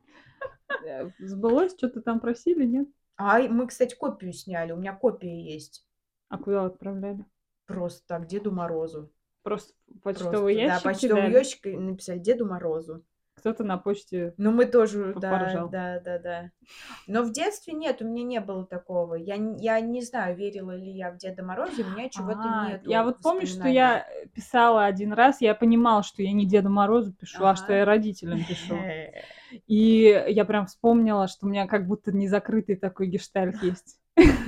A: Э, Сбылось? Что-то там просили, нет?
B: А мы, кстати, копию сняли. У меня копия есть.
A: А куда отправляли?
B: Просто так, Деду Морозу.
A: Просто почтовый
B: да,
A: ящик
B: почтовый
A: кидали?
B: ящик и написали Деду Морозу.
A: Кто-то на почте
B: Ну, мы тоже, да, да, да, да. Но в детстве нет, у меня не было такого. Я, я не знаю, верила ли я в Деда Мороза, у меня чего-то
A: А,
B: нет.
A: Я вот помню, что я писала один раз, я понимала, что я не Деду Морозу пишу, а что
B: Ага.
A: я родителям пишу. И я прям вспомнила, что у меня как будто незакрытый такой гештальт есть.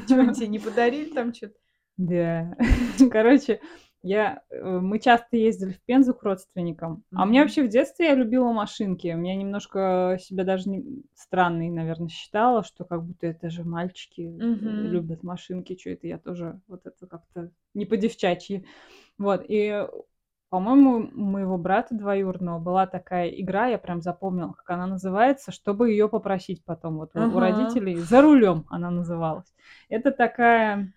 B: Чего тебе не подарили там что-то?
A: Да. Короче, я, э, мы часто ездили в Пензу к родственникам. А у меня
B: Мгм.
A: вообще в детстве я любила машинки. Меня немножко себя даже не... странной, наверное, считала, что как будто это же мальчики
B: Мгм.
A: любят машинки, что это я тоже вот это как-то не по-девчачьи. Вот, и, по-моему, у моего брата двоюродного была такая игра, я прям запомнила, как она называется, чтобы ее попросить потом вот у- у
B: Ага.
A: родителей. За рулем она называлась. Это такая,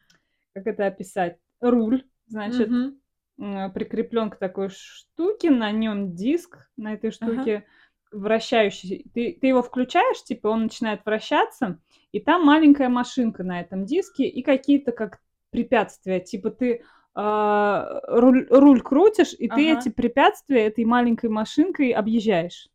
A: как это описать? Руль, значит,
B: Мгм.
A: прикреплен к такой штуке, на нем диск на этой штуке вращающийся. Ты, ты его включаешь, типа он начинает вращаться, и там маленькая машинка на этом диске и какие-то как препятствия. Типа ты а, руль, руль крутишь, и ты
B: Ага.
A: эти препятствия этой маленькой машинкой объезжаешь.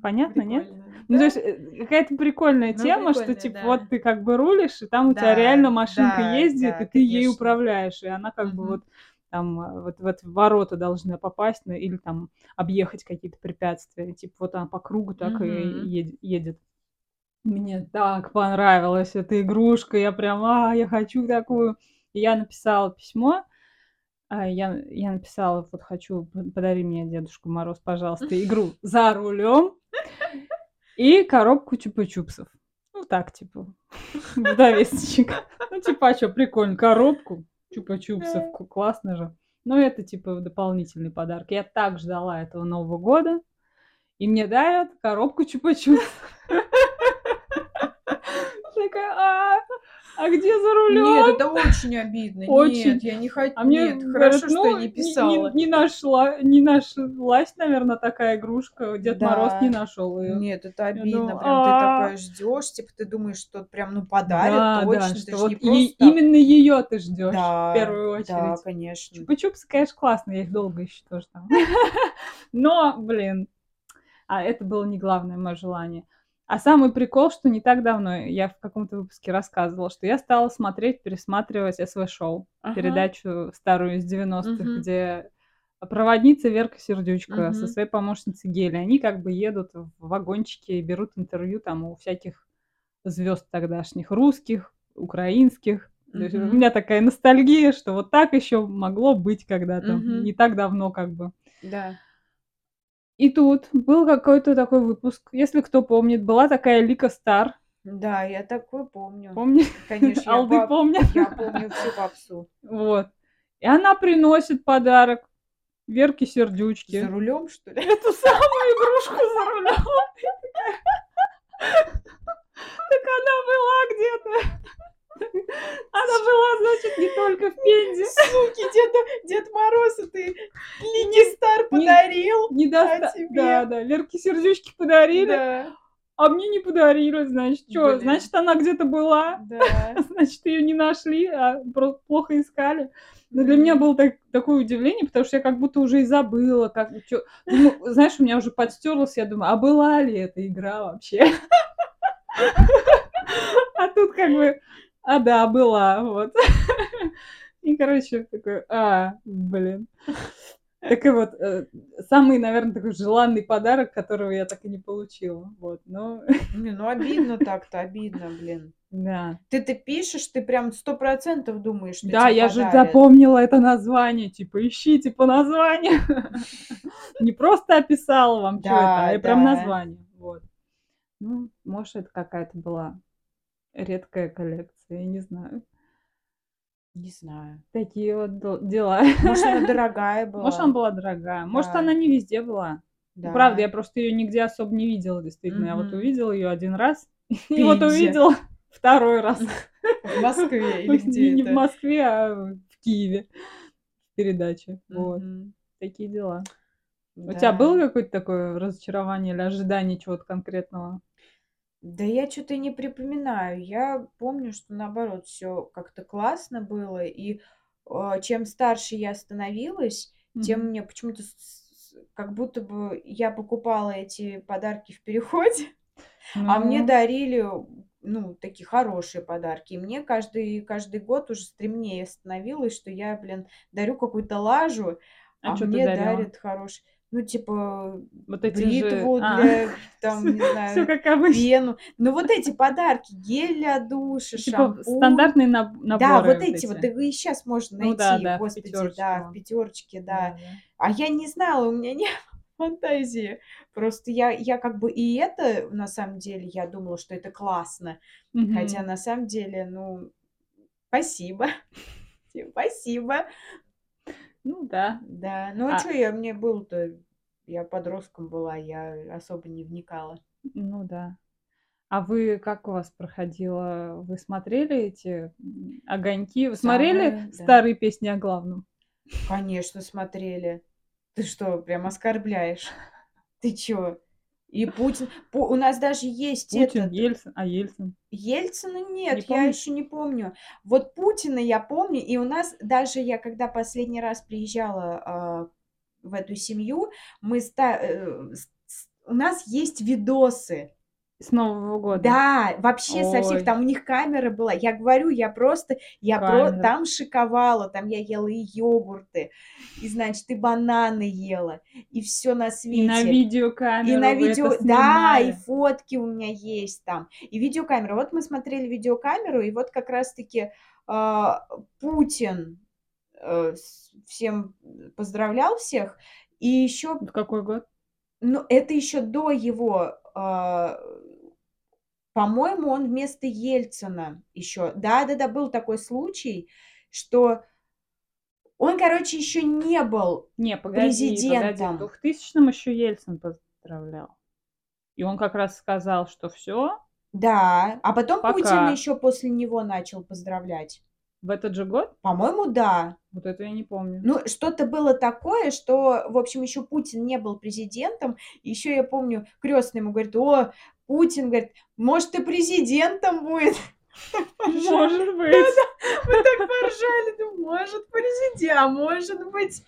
A: Понятно, нет?
B: Прикольно.
A: Ну, то
B: Да.
A: есть э, какая-то прикольная
B: Ну,
A: тема, что
B: прикольно,
A: типа
B: да.
A: вот ты как бы рулишь, и там у тебя
B: Да,
A: реально машинка
B: да,
A: ездит,
B: да,
A: и ты ей
B: конечно.
A: управляешь, и она как бы
B: Мгм.
A: вот там а, вот в ворота должна попасть, ну, или там объехать какие-то препятствия, типа вот она по кругу так и
B: Мгм.
A: ед- едет. Мне так понравилась эта игрушка, я прям, а, я хочу такую. И я написала письмо, я, я написала, вот хочу, подари мне, Дедушка Мороз, пожалуйста, игру за рулем и коробку чупа-чупсов. Ну, так, типа, в довесочек. Ну, типа, а что, прикольно, коробку чупа-чупсов, классно же. Ну, это, типа, дополнительный подарок. Я так ждала этого Нового года, и мне дарят коробку чупа-чупсов. Такая, а, где за рулем?
B: Нет, это очень обидно.
A: Очень.
B: Нет, я не хочу.
A: А мне
B: Нет,
A: говорят,
B: хорошо, что
A: ну,
B: я не
A: не-
B: писала.
A: Не, не нашла, не нашлась, наверное, такая игрушка. Дед Мороз
B: Да.
A: не нашел ее.
B: Нет, это обидно.
A: думаю,
B: Прям ты
A: «А».
B: такая ждешь, типа ты думаешь, что прям ну подарят
A: да,
B: точно.
A: да,
B: ты
A: что вот
B: не просто
A: именно ее ты ждешь
B: Да,
A: в первую
B: Да,
A: очередь.
B: конечно.
A: Чупа-чупсы, конечно, классные, я их долго еще тоже там. Но, блин, а это было не главное мое желание. А самый прикол, что не так давно, я в каком-то выпуске рассказывала, что я стала смотреть, пересматривать СВ-шоу,
B: Ага.
A: передачу старую из 90-х,
B: Мгм.
A: где проводница Верка Сердючка со
B: Мгм.
A: своей помощницей Гели, они как бы едут в вагончике и берут интервью там у всяких звезд тогдашних, русских, украинских. То есть у меня такая ностальгия, что вот так еще могло быть когда-то,
B: Мгм.
A: не так давно как бы.
B: Да.
A: И тут был какой-то такой выпуск, если кто помнит, была такая Лика Стар,
B: Да, я такое помню.
A: помнишь?
B: Конечно, я,
A: Алды
B: пап-
A: помнят?
B: я помню всю попсу.
A: Вот. И она приносит подарок Верке Сердючке.
B: За рулем, что ли?
A: Эту самую игрушку за рулем. Так она была где-то. Она была, значит, не только в Пензе.
B: Суки, Дед, Дед Мороз, а ты Лиги Стар
A: не-
B: подарил?
A: Не доста-
B: А тебе?
A: Да, да, Верке сердючки подарили,
B: Да,
A: а мне не подарили, значит, что? Значит, она где-то была,
B: да.
A: значит, ее не нашли, а просто плохо искали. Но для меня было так- такое удивление, потому что я как будто уже и забыла, как, чё- Думаю, знаешь, у меня уже подстерлось, я думаю, а была ли эта игра вообще? А тут как бы, а да, была, вот. И, короче, такой, а, блин. Так и вот, э, самый, наверное, такой желанный подарок, которого я так и не получила. Вот, ну,
B: Не, ну обидно так-то, обидно, блин.
A: да.
B: Ты ты пишешь, ты прям сто процентов думаешь, что
A: Да, я же
B: подарят.
A: запомнила это название, типа, ищите по названию. Не просто описала вам, что это, а прям название. Вот. Ну, может, это какая-то была редкая коллекция, я не знаю.
B: Не знаю.
A: Такие вот дел- дела.
B: Может, она дорогая была.
A: Может, она была дорогая. Может,
B: Да.
A: она не везде была.
B: Да.
A: Правда, я просто ее нигде особо не видела, действительно. Я вот увидела ее один раз, и вот
B: Пензе.
A: увидела второй раз.
B: В Москве или где
A: не в Москве, а в Киеве. Передача. Вот. Такие дела. У тебя было какое-то такое разочарование или ожидание чего-то конкретного?
B: Да я что-то не припоминаю. Я помню, что наоборот все как-то классно было. И а, чем старше я становилась, тем
A: Мгм.
B: мне почему-то с- с- как будто бы я покупала эти подарки в переходе, а мне
A: Ну,
B: дарили, ну, такие хорошие подарки. И мне каждый, каждый год уже стремнее становилось, что я, блин, дарю какую-то лажу,
A: а
B: а
A: что ты
B: мне
A: дарила?
B: дарят хороший, ну, типа,
A: Вот эти же...
B: бритву
A: А,
B: для, там, не
A: все
B: знаю,
A: как обычно.
B: пену. Ну, вот эти подарки, гель для душа,
A: Типа
B: шампунь.
A: стандартные наб-
B: Да,
A: наборы
B: вот
A: вот
B: эти вот, и сейчас можно
A: Ну да,
B: найти,
A: да, в
B: господи,
A: пятерочке
B: да, в пятерочке, да. А я не знала, у меня не фантазии. Просто я, я как бы и это, на самом деле, я думала, что это классно. Хотя на самом деле, ну, спасибо. Спасибо.
A: Ну да.
B: Да, ну а
A: А-
B: что я, мне было-то, я подростком была, я особо не вникала.
A: Ну да. А вы, как у вас проходило? Вы смотрели эти огоньки? Вы смотрели
B: Самое, да.
A: старые песни о главном?
B: Конечно, смотрели. Ты что, прям оскорбляешь? Ты чё? И Путин... Пу- У нас даже есть
A: Путин,
B: этот...
A: Ельцин, а Ельцин?
B: Ельцина нет,
A: Не
B: я еще не помню. Вот Путина я помню, и у нас даже я, когда последний раз приезжала а, в эту семью, мы ста- э, у нас есть видосы.
A: С Нового года.
B: Да, вообще со всех,
A: Ой.
B: там у них камера была. Я говорю, я просто, я про, там шиковала, там я ела и йогурты, и, значит, и бананы ела, и все на свете.
A: И на видеокамеру
B: И на видео, да, и фотки у меня есть там, и видеокамера. Вот мы смотрели видеокамеру, и вот как раз-таки а, Путин э, всем поздравлял всех, и еще,
A: В какой год?
B: ну, это еще до его, а, по-моему, он вместо Ельцина еще, да-да-да, был такой случай, что он, короче, еще не был
A: Не, погоди, погоди.
B: Президентом.
A: В 2000-м еще Ельцин поздравлял. И он как раз сказал, что все
B: Да, а потом Путин
A: Пока.
B: еще после него начал поздравлять.
A: в этот же год.
B: По-моему, да.
A: Вот это я не помню.
B: Ну, что-то было такое, что, в общем, еще Путин не был президентом. Еще я помню, крестный ему говорит, о, Путин, говорит, может, ты президентом будет?
A: Может быть.
B: Мы так поржали, ну, может, президент, а может быть,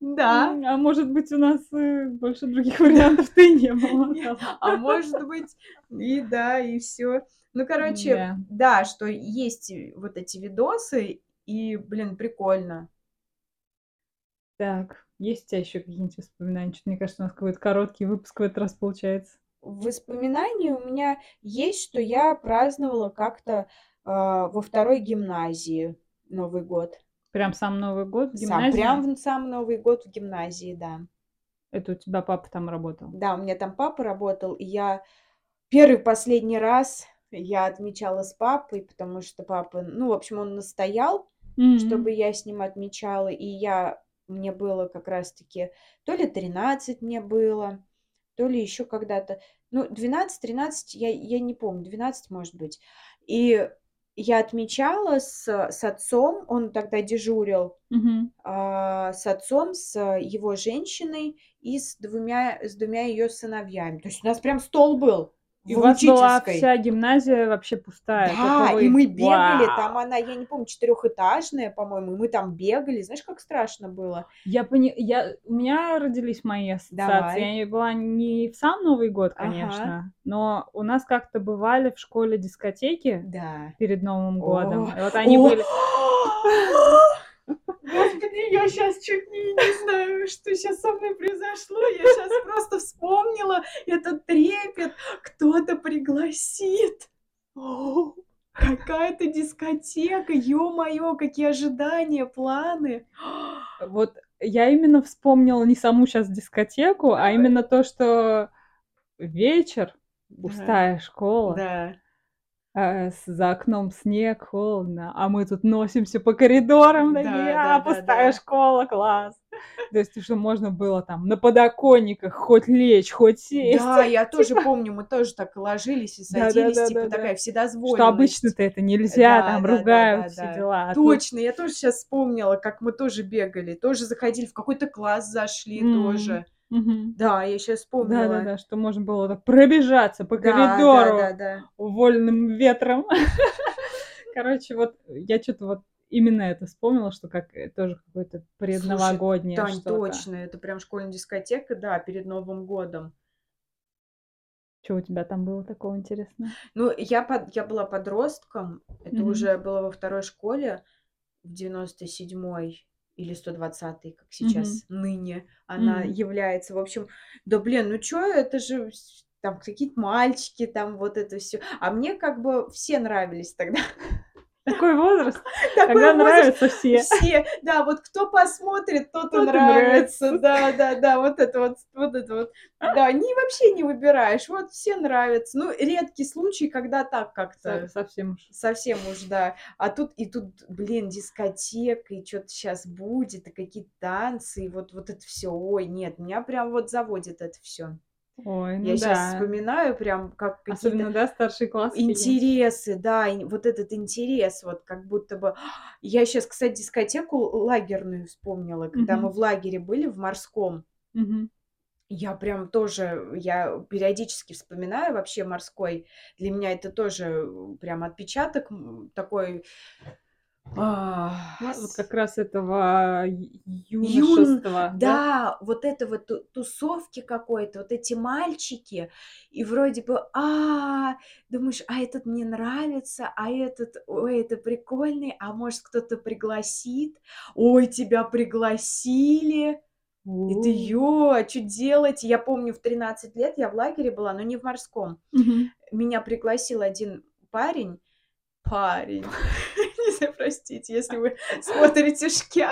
B: да.
A: А может быть, у нас э, больше других вариантов-то и не было.
B: А может быть, и да, и все. Ну, короче,
A: Да.
B: да, что есть и вот эти видосы, и, блин, прикольно.
A: Так, есть у тебя еще какие-нибудь воспоминания? Что-то, мне кажется, у нас какой-то короткий выпуск в этот раз получается.
B: Воспоминания у меня есть, что я праздновала как-то а, во второй гимназии Новый год.
A: Прям сам Новый год в
B: Сам,
A: гимназии?
B: прям в сам Новый год в гимназии, да.
A: Это у тебя папа там работал?
B: Да, у меня там папа работал, и я первый последний раз я отмечала с папой, потому что папа, ну, в общем, он настоял,
A: Мгм.
B: чтобы я с ним отмечала, и я, мне было как раз-таки, то ли 13 мне было, то ли еще когда-то, ну, 12-13, я, я не помню, 12 может быть. И я отмечала с, с отцом, он тогда дежурил,
A: Мгм.
B: а, с отцом, с его женщиной и с двумя, с двумя ее сыновьями. То есть у нас прям стол был
A: И
B: в
A: у вас была вся гимназия вообще пустая.
B: Да, и мы бегали,
A: Вау!
B: там она, я не помню, четырехэтажная, по-моему, и мы там бегали, знаешь, как страшно было.
A: Я пони... я... У меня родились мои ассоциации.
B: Давай.
A: Я была не в сам Новый год,
B: Ага.
A: конечно, но у нас как-то бывали в школе дискотеки
B: Да.
A: перед Новым годом.
B: О,
A: И вот они
B: о,
A: были...
B: Я сейчас чуть не, не знаю, что сейчас со мной произошло. Я сейчас просто вспомнила этот трепет. Кто-то пригласит. О, Какая-то дискотека, ё-моё, какие ожидания, планы.
A: Вот я именно вспомнила не саму сейчас дискотеку, а именно то, что вечер, пустая школа,
B: Да.
A: Э, за окном снег, холодно, а мы тут носимся по коридорам,
B: Да,
A: такие,
B: да,
A: а,
B: да,
A: пустая
B: да.
A: школа, класс. То есть, что можно было там на подоконниках хоть лечь, хоть сесть.
B: Да, я тоже помню, мы тоже так ложились и садились, типа такая
A: Что
B: вседозволенность.
A: обычно-то это нельзя, там ругают, все дела. А
B: Точно, я тоже сейчас вспомнила, как мы тоже бегали, тоже заходили, в какой-то класс зашли тоже.
A: Мгм.
B: Да, я сейчас вспомнила.
A: Да-да-да, что можно было так пробежаться по
B: Да, да,
A: коридору
B: да, да.
A: вольным ветром. Короче, вот я что-то вот именно это вспомнила, что как э, тоже какое-то предновогоднее
B: Тань,
A: что-то.
B: точно, это прям школьная дискотека, да, перед Новым годом.
A: Что у тебя там было такого интересного?
B: Ну, я, под, я была подростком, это
A: Мгм.
B: уже было во второй школе, в 97-й или 120-й, как сейчас, ныне она
A: Мгм.
B: является. В общем, да блин, ну чё, это же там какие-то мальчики, там вот это все. А мне как бы все нравились тогда.
A: Такой возраст,
B: Такой
A: когда
B: возраст,
A: нравятся все.
B: Все, да, вот кто посмотрит, тот и нравится,
A: нравится.
B: да, да, да, вот это вот, вот это вот, да, не вообще не выбираешь, вот все нравятся, ну, редкий случай, когда так как-то,
A: Со- Совсем уж.
B: совсем уж, да, а тут, и тут, блин, дискотека, и что-то сейчас будет, и какие-то танцы, и вот, вот это все, ой, нет, меня прям вот заводит это все.
A: Ой, ну
B: Я сейчас
A: да.
B: вспоминаю прям, как
A: Особенно, да, классы. какие-нибудь.
B: интересы, да, и вот этот интерес, вот как будто бы... Я сейчас, кстати, дискотеку лагерную вспомнила, когда мы
A: Мгм.
B: в лагере были, в морском.
A: Мгм.
B: Я прям тоже, я периодически вспоминаю вообще морской. Для меня это тоже э, прям отпечаток такой... а,
A: Вот как раз этого ю-
B: Юн,
A: юношества, да?
B: да, вот это вот ту- тусовки какой-то, вот эти мальчики, и вроде бы, а, думаешь, а этот мне нравится, а этот, ой, это прикольный, а может кто-то пригласит, ой, тебя пригласили, это
A: У.
B: ё, а что делать? Я помню, в 13 лет я в лагере была, но не в морском. Меня пригласил один парень, парень, простите, если вы смотрите «Шкя»,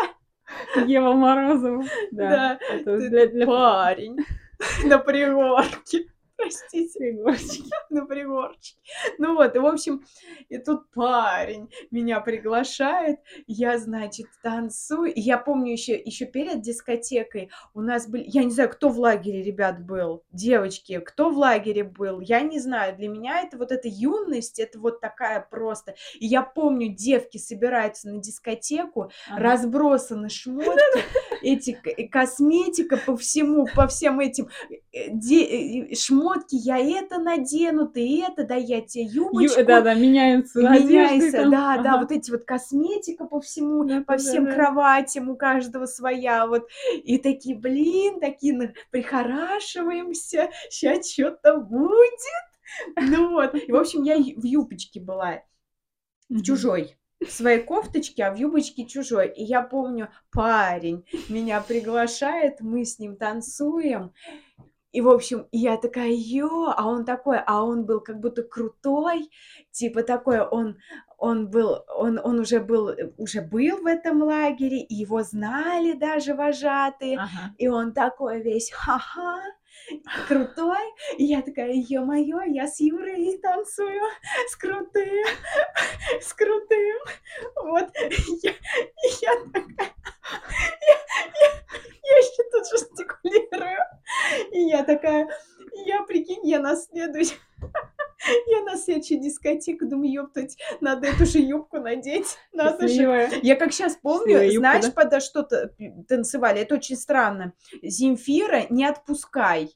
A: Ева Морозова. Да.
B: Да,
A: Это для, для
B: парень на пригорке. Простите,
A: фигурочки.
B: на пригорке. Ну вот, и в общем, и тут парень меня приглашает, я, значит, танцую. И я помню еще, еще перед дискотекой у нас были, я не знаю, кто в лагере, ребят, был, девочки, кто в лагере был, я не знаю, для меня это вот эта юность, это вот такая просто. И я помню, девки собираются на дискотеку,
A: Ага.
B: разбросаны шмотки, эти косметика по всему, по всем этим э, де- э, шмотки, я это надену, ты это, да я тебе
A: Ю-
B: юбочку,
A: Да-да, меняются
B: меняйся,
A: там.
B: да, да,
A: Ага.
B: вот эти вот косметика по всему,
A: Да,
B: по
A: да,
B: всем
A: да, да.
B: кроватям, у каждого своя, вот, и такие, блин, такие, на- прихорашиваемся, сейчас что-то будет, ну вот, и, в общем, я в юбочке была, в чужой. В своей кофточке, а в юбочке чужой. И я помню, парень меня приглашает, мы с ним танцуем. И, в общем, я такая, ё, а он такой, а он был как будто крутой, типа такой, он, он был, он, он уже был, уже был в этом лагере, и его знали даже вожатые,
A: Ага.
B: и он такой весь, ха-ха, крутой. И я такая, ё-моё, я с Юрой танцую, с крутым, с крутым. Вот, я, я такая, я, я, я еще тут жестикулирую. И я такая, я, прикинь, я на следующий, я на следующую дискотеку думаю, ёптать, надо эту же юбку надеть, надо же. Я как сейчас помню,
A: Счастливая юбка,
B: знаешь,
A: да?
B: подо что-то танцевали, это очень странно. Земфира «Не отпускай».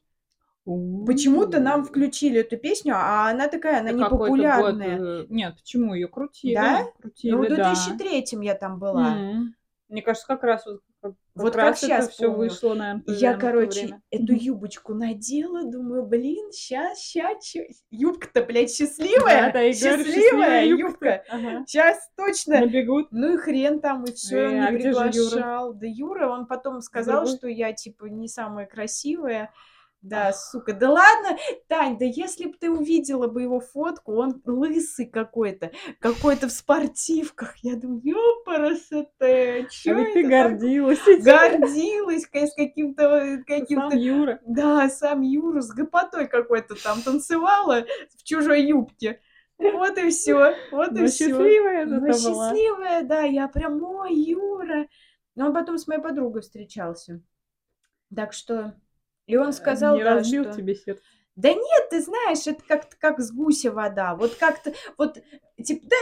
B: Почему-то нам включили эту песню, а она такая, она
A: Это
B: не
A: какой-то год,
B: популярная.
A: э, Нет, почему ее крутили?
B: Да? Ну,
A: Крутили,
B: в
A: да.
B: 2003 я там была.
A: М. Мне кажется, как раз вот как,
B: Вот
A: как
B: щас
A: все
B: помню.
A: вышло, наверное,
B: я, короче,
A: время.
B: эту юбочку надела, думаю, блин, щас, чё- юбка-то, блядь, счастливая,
A: Да, да, говорю,
B: счастливая
A: юбка. Ага.
B: сейчас точно.
A: Набегут.
B: Ну и хрен там, и все,
A: Э,
B: не
A: а же Юра?
B: приглашал. Да Юра, он потом сказал,
A: другой?
B: что я, типа, не самая красивая. Да, сука, да ладно, Тань, да если бы ты увидела бы его фотку, он лысый какой-то, какой-то в спортивках. Я думаю, ёпарасоте,
A: А
B: чё
A: ведь ты
B: это так?
A: гордилась этим.
B: Гордилась с каким-то, э,
A: Сам. Юра.
B: Да, сам Юра с гопотой какой-то там танцевала в чужой юбке. Вот и все, вот и
A: Ну,
B: все.
A: счастливая
B: Ну,
A: зато была.
B: счастливая, да, я прям, ой, Юра. Но он потом с моей подругой встречался. Так что... И он сказал,
A: Не
B: да,
A: разбил
B: что...
A: тебе сердце.
B: Да нет, ты знаешь, это как-то как с гуся вода. Вот как-то, вот, типа, да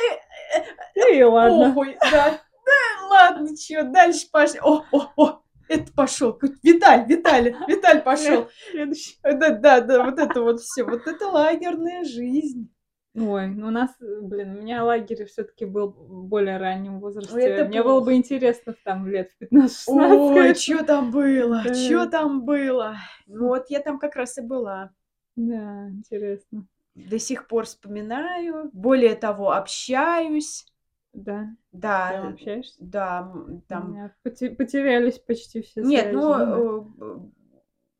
A: Ну и ладно.
B: похуй, да, да, ладно, чё, дальше пошли. О, о, о, это пошел. Виталь, Виталь, Виталь пошел.
A: Следующий.
B: Да, да, да, вот это вот все, вот это лагерная жизнь.
A: Ой, ну у нас, э, блин, у меня лагерь все-таки был в более раннем возрасте.
B: это
A: Мне было
B: плохо.
A: бы интересно там лет в 15-16.
B: Ой, что там было,
A: Да.
B: что там было. Вот я там как раз и была.
A: Да, интересно.
B: До сих пор вспоминаю, более того, общаюсь.
A: Да,
B: Да,
A: прям общаешься?
B: да, м,
A: У
B: там
A: меня поте- потерялись почти все
B: Нет,
A: связи,
B: ну,
A: да.
B: э,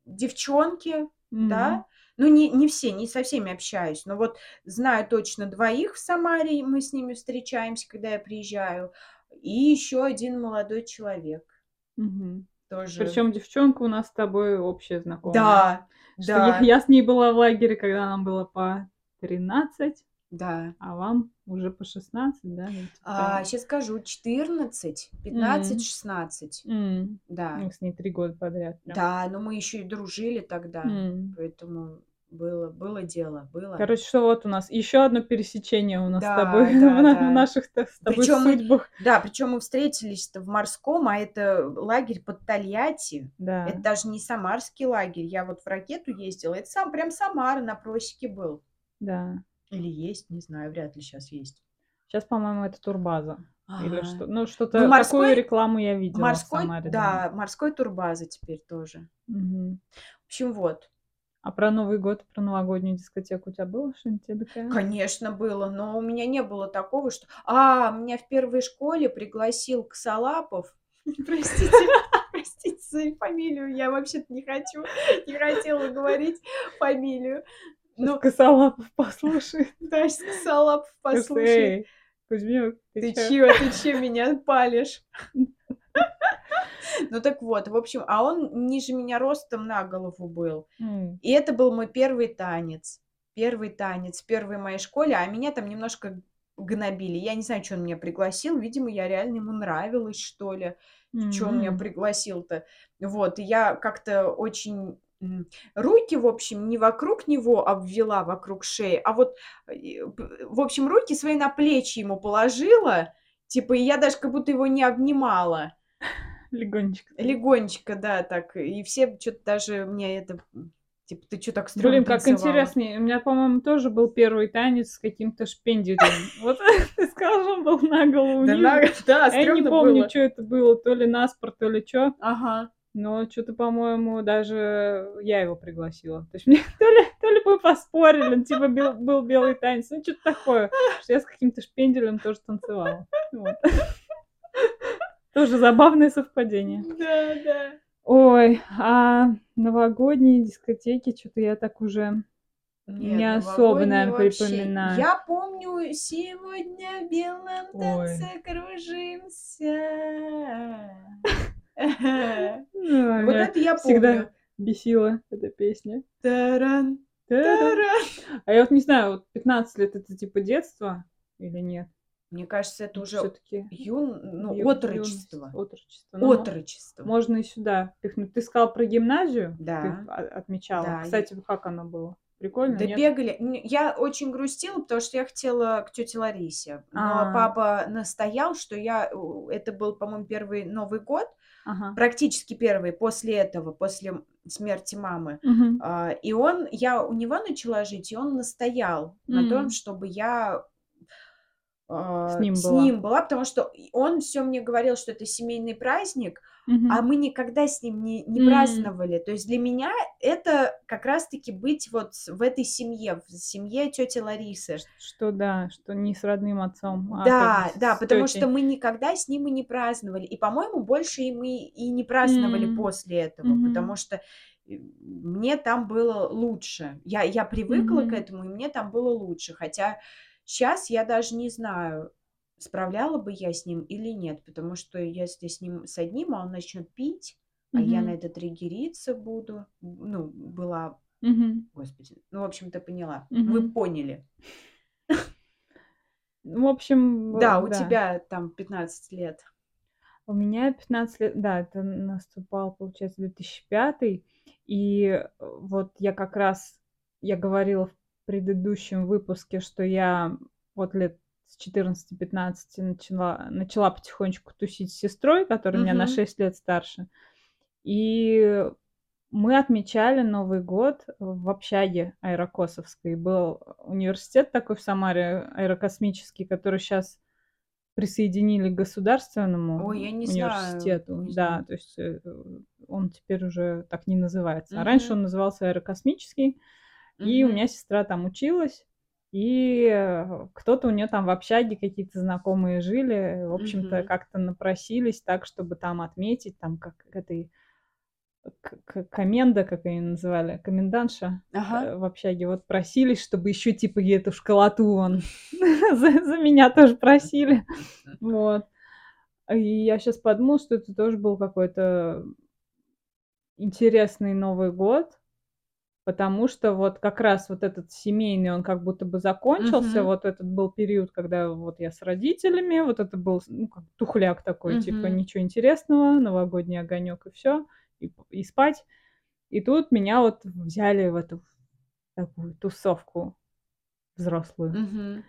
B: девчонки,
A: Мгм.
B: да. Ну, не, не все, не со всеми общаюсь. Но вот знаю точно двоих в Самаре, мы с ними встречаемся, когда я приезжаю. И еще один молодой человек
A: Мгм.
B: тоже.
A: Причем девчонка у нас с тобой общая знакомая.
B: Да,
A: Что
B: да,
A: я, я с ней была в лагере, когда нам было по 13,
B: да.
A: а вам уже по 16, да?
B: А, сейчас скажу, 14, 15,
A: Мгм.
B: 16.
A: М,
B: Да.
A: Мы с ней три года подряд. прям.
B: Да, но мы еще и дружили тогда.
A: М.
B: Поэтому было, было дело, было.
A: Короче, что вот у нас еще одно пересечение у нас с
B: Да,
A: тобой
B: да,
A: в,
B: да.
A: наших так, с тобой
B: Причем мы-
A: судьбах.
B: Да, причем мы встретились-то в морском, а это лагерь под Тольятти.
A: Да.
B: Это даже не самарский лагерь. Я вот в ракету ездила. Это сам прям Самара на просеке был.
A: Да.
B: Или есть, не знаю, вряд ли сейчас есть.
A: Сейчас, по-моему, это турбаза. Или что. Ну, что-то
B: Ну, морской-
A: такую рекламу я видела
B: Морской,
A: Самаре.
B: да, морской турбаза теперь тоже.
A: Мгм.
B: В общем, вот.
A: А про Новый год, про новогоднюю дискотеку у тебя было что-нибудь эдакое?
B: Конечно, было, но у меня не было такого, что... А, меня в первой школе пригласил Ксалапов. Простите, простите свою фамилию, я вообще-то не хочу, не хотела говорить фамилию.
A: Ну, Косолапов послушай.
B: да, Ксалапов, послушай.
A: Эй, Кузьмюк, ты,
B: Ты
A: чё?
B: ты чё меня палишь? Ну так вот, в общем, а он ниже меня ростом на голову был.
A: М,
B: И это был мой первый танец. Первый танец в первой моей школе, а меня там немножко гнобили. Я не знаю, что он меня пригласил. Видимо, я реально ему нравилась, что ли. Что он меня пригласил-то? Вот, и я как-то очень руки, в общем, не вокруг него обвела, вокруг шеи, а вот, в общем, руки свои на плечи ему положила, типа, и я даже как будто его не обнимала.
A: Легонечко.
B: Легонечко, да, так. И все что-то даже мне это... Типа, ты что так стрёмно
A: Блин, как
B: танцевала?»
A: интересно. У меня, по-моему, тоже был первый танец с каким-то шпенделем. Вот ты сказал, что он был на голову
B: Да, да,
A: Я не помню, что это было, то ли наспорт, то ли что.
B: Ага.
A: Но что-то, по-моему, даже я его пригласила. То есть мне то ли, то ли мы поспорили, типа бел- был белый танец, ну что-то такое. Что я с каким-то шпенделем тоже танцевала. Вот. Тоже забавное совпадение.
B: Да, да.
A: Ой, а новогодние дискотеки, что-то я так уже...
B: Нет,
A: Не особо,
B: новогодние
A: наверно,
B: вообще.
A: припоминаю.
B: Я помню, сегодня в белом
A: Ой.
B: танце кружимся.
A: Ну,
B: Вот это я
A: всегда
B: помню.
A: бесила эта песня.
B: Таран, таран.
A: А я вот не знаю, вот 15 лет это типа детство или нет?
B: Мне кажется, это уже
A: все-таки
B: юн, ну, отрочество.
A: Отрочество. Ну,
B: Отрочество.
A: Можно и сюда пихнуть. Ты сказал про гимназию?
B: Да.
A: Ты отмечала.
B: Да,
A: Кстати, как оно было? Прикольно,
B: Да
A: нет?
B: бегали. Я очень грустила, потому что я хотела к тете Ларисе. Но
A: А.
B: папа настоял, что я... Это был, по-моему, первый Новый год.
A: Ага.
B: Практически первый после этого, после смерти мамы.
A: Мгм.
B: А, И он, я у него начала жить, и он настоял на том, чтобы я а,
A: ним
B: с
A: была.
B: ним была, потому что он все мне говорил, что это семейный праздник,
A: Мгм.
B: а мы никогда с ним не, не праздновали. То есть для меня это как раз-таки быть вот в этой семье, в семье тети Ларисы.
A: Что да, что не с родным отцом, а
B: да, да, потому
A: тётей.
B: что мы никогда с ним и не праздновали. И, по-моему, больше и мы и не праздновали
A: М.
B: после этого,
A: Мгм.
B: потому что э, мне там было лучше. Я, я привыкла к
A: Мгм.
B: этому, и мне там было лучше. Хотя сейчас я даже не знаю, справляла бы я с ним или нет, потому что если с ним с одним, а он начнет пить, а я на это триггериться буду, ну, была,
A: Мгм.
B: господи, ну, в общем, ты поняла, вы
A: Мгм.
B: поняли.
A: В общем,
B: Да, у
A: да.
B: тебя там 15 лет.
A: У меня 15 лет, да, это наступал, получается, 2005. И э, вот я как раз, я говорила в предыдущем выпуске, что я вот лет с 14-15 начала, начала потихонечку тусить с сестрой, которая меня на
B: Мгм.
A: 6 лет старше. И мы отмечали Новый год в общаге Аэрокосовской. Был университет такой в Самаре, аэрокосмический, который сейчас присоединили к государственному
B: Ой, я не знаю,
A: университету.
B: не
A: Да,
B: знаю.
A: то есть э, он теперь уже так не называется. А раньше он назывался аэрокосмический. И у меня сестра там училась. И э, кто-то у нее там в общаге, какие-то знакомые жили. В общем-то,
B: Мгм.
A: как-то напросились так, чтобы там отметить, там как этой коменда, как ее называли, комендантша
B: Ага.
A: э, в общаге, вот просились, чтобы еще типа эту школоту вон за, за меня тоже просили. Вот. И я сейчас подумала, что это тоже был какой-то интересный Новый год, потому что вот как раз вот этот семейный, он как будто бы закончился,
B: Мгм.
A: вот этот был период, когда вот я с родителями, вот это был, ну, как тухляк такой, типа
B: Мгм.
A: ничего интересного, новогодний огонек и все, и, и спать. И тут меня вот взяли в эту такую тусовку взрослую.
B: Мгм.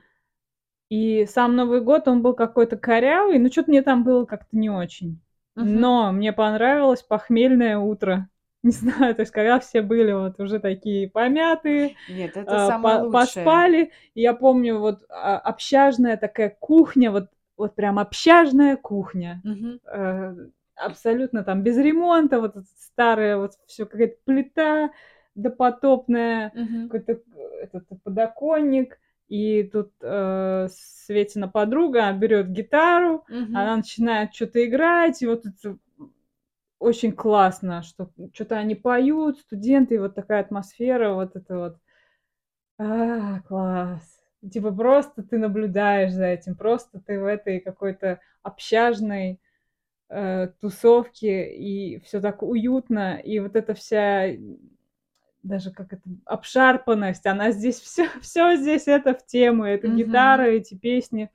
A: И сам Новый год, он был какой-то корявый, ну, что-то мне там было как-то не очень.
B: Мгм.
A: Но мне понравилось похмельное утро. Не знаю, то есть когда все были вот уже такие помятые,
B: Нет, это
A: а,
B: самое
A: по-
B: лучшее.
A: поспали. И я помню вот а, общажная такая кухня, вот, вот прям общажная кухня.
B: Мгм.
A: Э, абсолютно там без ремонта, вот старая вот все какая-то плита допотопная,
B: Мгм.
A: какой-то э, этот подоконник, и тут э, Светина подруга берет гитару,
B: Мгм.
A: она начинает что-то играть, и вот это очень классно, что что-то они поют, студенты, и вот такая атмосфера, вот это вот. А, класс. Типа просто ты наблюдаешь за этим, просто ты в этой какой-то общажной э, тусовке, и все так уютно, и вот эта вся даже как это обшарпанность, она здесь все, все здесь это в тему, это
B: Мгм.
A: гитара, эти песни,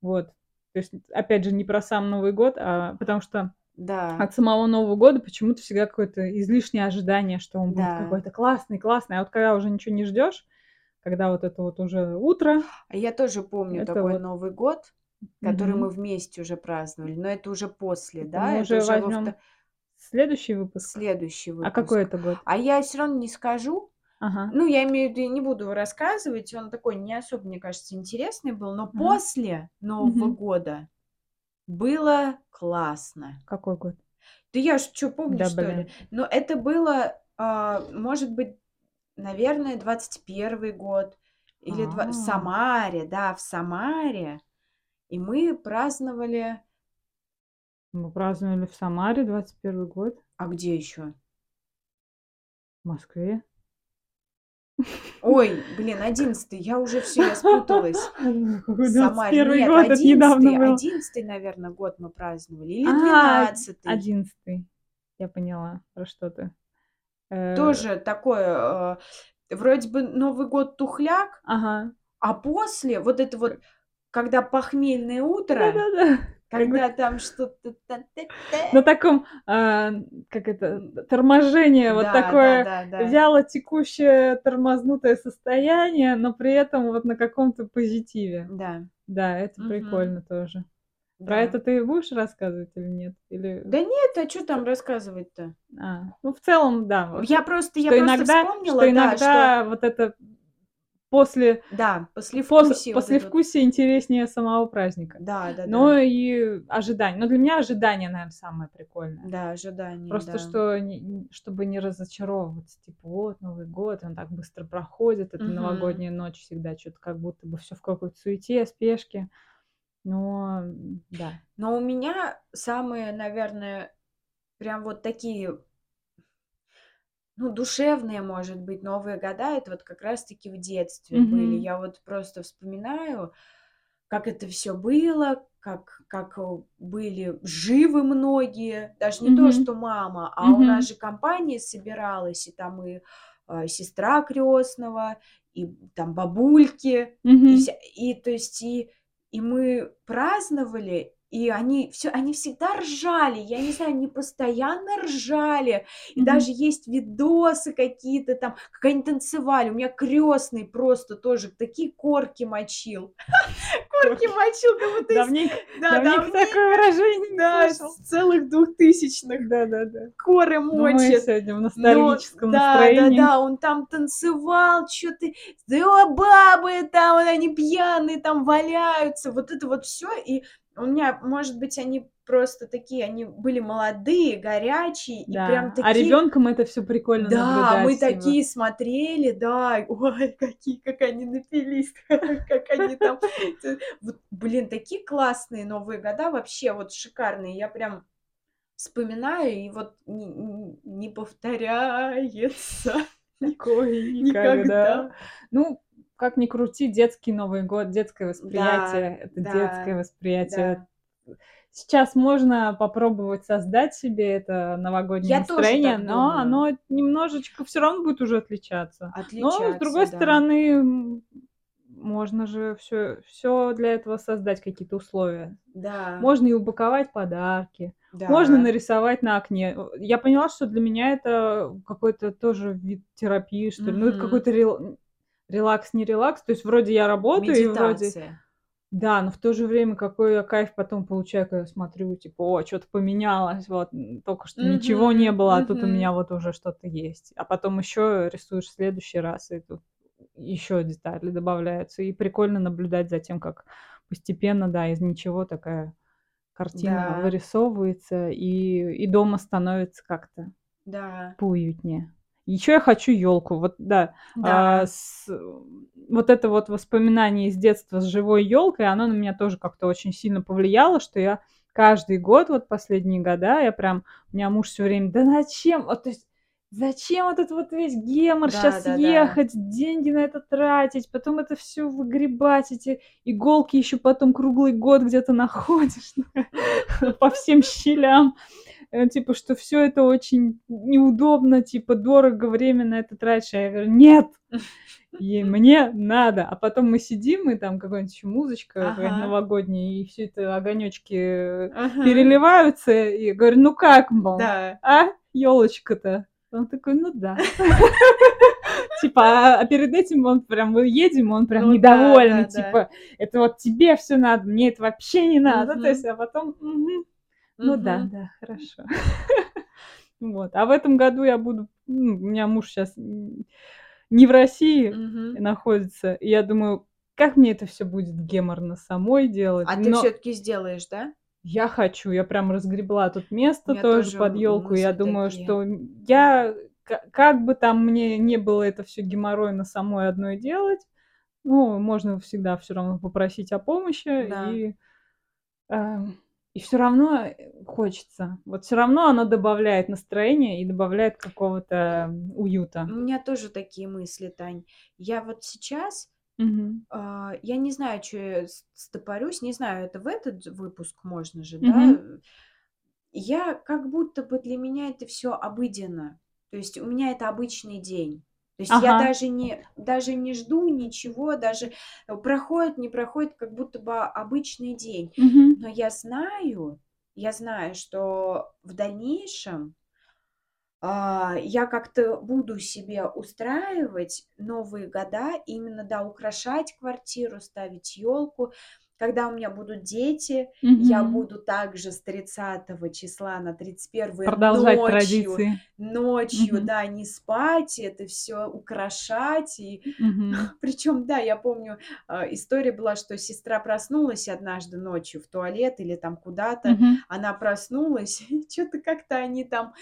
A: вот. То есть, опять же, не про сам Новый год, а потому что
B: Да.
A: от самого Нового года почему-то всегда какое-то излишнее ожидание, что он будет
B: Да.
A: какой-то классный, классный. А вот когда уже ничего не ждешь, когда вот это вот уже утро,
B: А я тоже помню
A: это
B: такой
A: вот.
B: Новый год, который
A: Мгм.
B: мы вместе уже праздновали, но это уже после,
A: Это
B: да,
A: мы
B: это
A: уже
B: во
A: возьмем
B: вто-
A: следующий выпуск.
B: следующий
A: А какой
B: выпуск.
A: это год?
B: А я все равно не скажу.
A: Ага.
B: Ну, я имею в виду, не буду рассказывать, он такой не особо, мне кажется, интересный был, но
A: Ага.
B: после Нового года было классно.
A: Какой год?
B: Да я ж что помню,
A: Да,
B: что ли?
A: блин.
B: Но это было, а, может быть, наверное, 21 год или два... в
A: А,
B: Самаре, да, в Самаре. И мы праздновали...
A: мы праздновали в Самаре 21 год,
B: А где еще?
A: в Москве.
B: Ой, блин, 11 я уже все, я спуталась. Самаре.
A: 21
B: Нет,
A: год, это недавно
B: 11
A: был.
B: 11 наверное, год мы праздновали. Или
A: А,
B: 12
A: 11 Я поняла, про что ты. Э,
B: Тоже такое, э, вроде бы Новый год тухляк,
A: Ага.
B: а после вот это вот, когда похмельное утро,
A: Да-да-да.
B: Когда там что-то...
A: на таком, а, как это, торможение, вот такое
B: да, да, да.
A: вяло текущее тормознутое состояние, но при этом вот на каком-то позитиве.
B: Да,
A: Да, это прикольно тоже. Про это ты будешь рассказывать или нет? Или...
B: Да нет, а что там рассказывать-то?
A: А, ну, в целом, да. вот,
B: Я просто, я просто
A: иногда,
B: вспомнила,
A: что
B: да,
A: иногда вот это после.
B: Да,
A: после,
B: вот это вот.
A: послевкусие интереснее самого праздника.
B: Да, да,
A: Но
B: да.
A: и ожидание. Но для меня ожидание, наверное, самое прикольное.
B: Да, ожидание,
A: Просто
B: да.
A: что, не- чтобы не разочаровываться, типа, вот Новый год, он так быстро проходит, это
B: Мгм.
A: новогодняя ночь всегда что-то как будто бы все в какой-то суете, спешке. Но, да.
B: Но у меня самые, наверное, прям вот такие, ну, душевные, может быть, Новые года, это вот как раз-таки в детстве были.
A: Мгм.
B: Я вот просто вспоминаю, как это все было, как, как э, были живы многие, даже не то,
A: Мгм.
B: что мама, а у нас же компания собиралась, и там и э, сестра крестного, и там бабульки, и,
A: Мгм.
B: вся, и то есть и и мы праздновали, и они все, они всегда ржали, я не знаю, они постоянно ржали. И
A: Мгм.
B: даже есть видосы какие-то там, как они танцевали. У меня крестный просто тоже такие корки мочил. Корки мочил, как будто.
A: Давненько,
B: Да,
A: давненько
B: да,
A: такое выражение не
B: да, с целых двухтысячных.
A: Да, да, да.
B: Коры
A: Ну, мы
B: мочит.
A: сегодня в
B: Но-
A: ностальгическом
B: да,
A: настроении.
B: Да, да, он там танцевал, что-то, да, бабы там, они пьяные там валяются, вот это вот все. И у меня, может быть, они просто такие, они были молодые, горячие, и
A: Да.
B: прям
A: А
B: такие...
A: ребенком это все прикольно
B: Да, мы
A: типа.
B: такие смотрели, да, ой, какие, как они напились, как они там, блин, такие классные Новые года, вообще вот шикарные, я прям вспоминаю, и вот не, повторяется
A: Никой,
B: никогда.
A: никогда. Ну, как ни крути, детский Новый год, детское восприятие, это
B: да,
A: детское восприятие.
B: Да.
A: Сейчас можно попробовать создать себе это новогоднее
B: Я
A: настроение, но
B: думаю.
A: оно немножечко все равно будет уже отличаться. Но, с
B: Отличаться,
A: другой
B: да.
A: стороны, можно же все, все для этого создать какие-то условия.
B: Да,
A: Можно и упаковать подарки,
B: да.
A: можно нарисовать на окне. Я поняла, что для меня это какой-то тоже вид терапии, что ли. Ну, это какой-то рел- релакс, не релакс. То есть вроде я работаю, и вроде...
B: Медитация.
A: Да, но в то же время какой я кайф потом получаю, когда смотрю, типа, о, что-то поменялось, вот, только что ничего не было, а тут у меня вот уже что-то есть. А потом еще рисуешь в следующий раз, и тут еще детали добавляются. И прикольно наблюдать за тем, как постепенно, да, из ничего такая картина
B: Да.
A: вырисовывается, и, и дома становится как-то
B: Да,
A: поуютнее. Еще я хочу елку. Вот да,
B: да.
A: а, с- вот это вот воспоминание из детства с живой елкой, оно на меня тоже как-то очень сильно повлияло, что я каждый год, вот последние года, я прям, у меня муж все время, да зачем, вот, то есть, зачем этот вот весь гемор
B: Да,
A: сейчас
B: да, да.
A: ехать, деньги на это тратить, потом это все выгребать, эти иголки еще потом круглый год где-то находишь по всем щелям типа, что все это очень неудобно, типа, дорого, время на это тратишь. А я говорю, нет, и мне надо. А потом мы сидим, и там какая-нибудь еще музычка
B: Ага.
A: новогодняя, и все это огонечки
B: Ага.
A: переливаются. И я говорю, ну как, мол,
B: Да.
A: а, елочка-то? Он такой, ну да. Типа, а- а перед этим он прям, мы едем, он прям
B: Ну да.
A: типа, это вот тебе все надо, мне это вообще не надо. То
B: Мгм.
A: есть, а потом, ну да, да, хорошо. Вот. А в этом году я буду... ну, У меня муж сейчас не в России находится. И я думаю, как мне это все будет геморно самой делать.
B: А ты все-таки сделаешь, да?
A: я хочу, я прям разгребла тут место тоже
B: тоже
A: под елку. Я думаю,
B: такие.
A: что я, ка- как бы там мне не было это все геморройно самой одной делать, ну, можно всегда все равно попросить о помощи.
B: Да.
A: И, эм, и все равно э, хочется. Вот все равно оно добавляет настроение и добавляет какого-то уюта.
B: У меня тоже такие мысли, Тань. Я вот сейчас,
A: Мгм.
B: а, я не знаю, что я стопорюсь, не знаю, это в этот выпуск можно же, да?
A: Мгм.
B: Я как будто бы для меня это все обыденно. То есть у меня это обычный день. То есть я
A: Ага.
B: даже не, даже не жду ничего, даже проходит, не проходит, как будто бы обычный день.
A: Мгм.
B: Но я знаю, я знаю, что в дальнейшем а, я как-то буду себе устраивать новые года, именно, да, украшать квартиру, ставить елку. Когда у меня будут дети, я
A: Мгм.
B: буду также с 30 числа на 31
A: Продолжать
B: ночью,
A: традиции.
B: ночью,
A: Мгм.
B: да, не спать, это все украшать. И
A: Мгм.
B: причем, да, я помню, а, история была, что сестра проснулась однажды ночью в туалет или там куда-то,
A: Мгм.
B: она проснулась, и что-то как-то они там,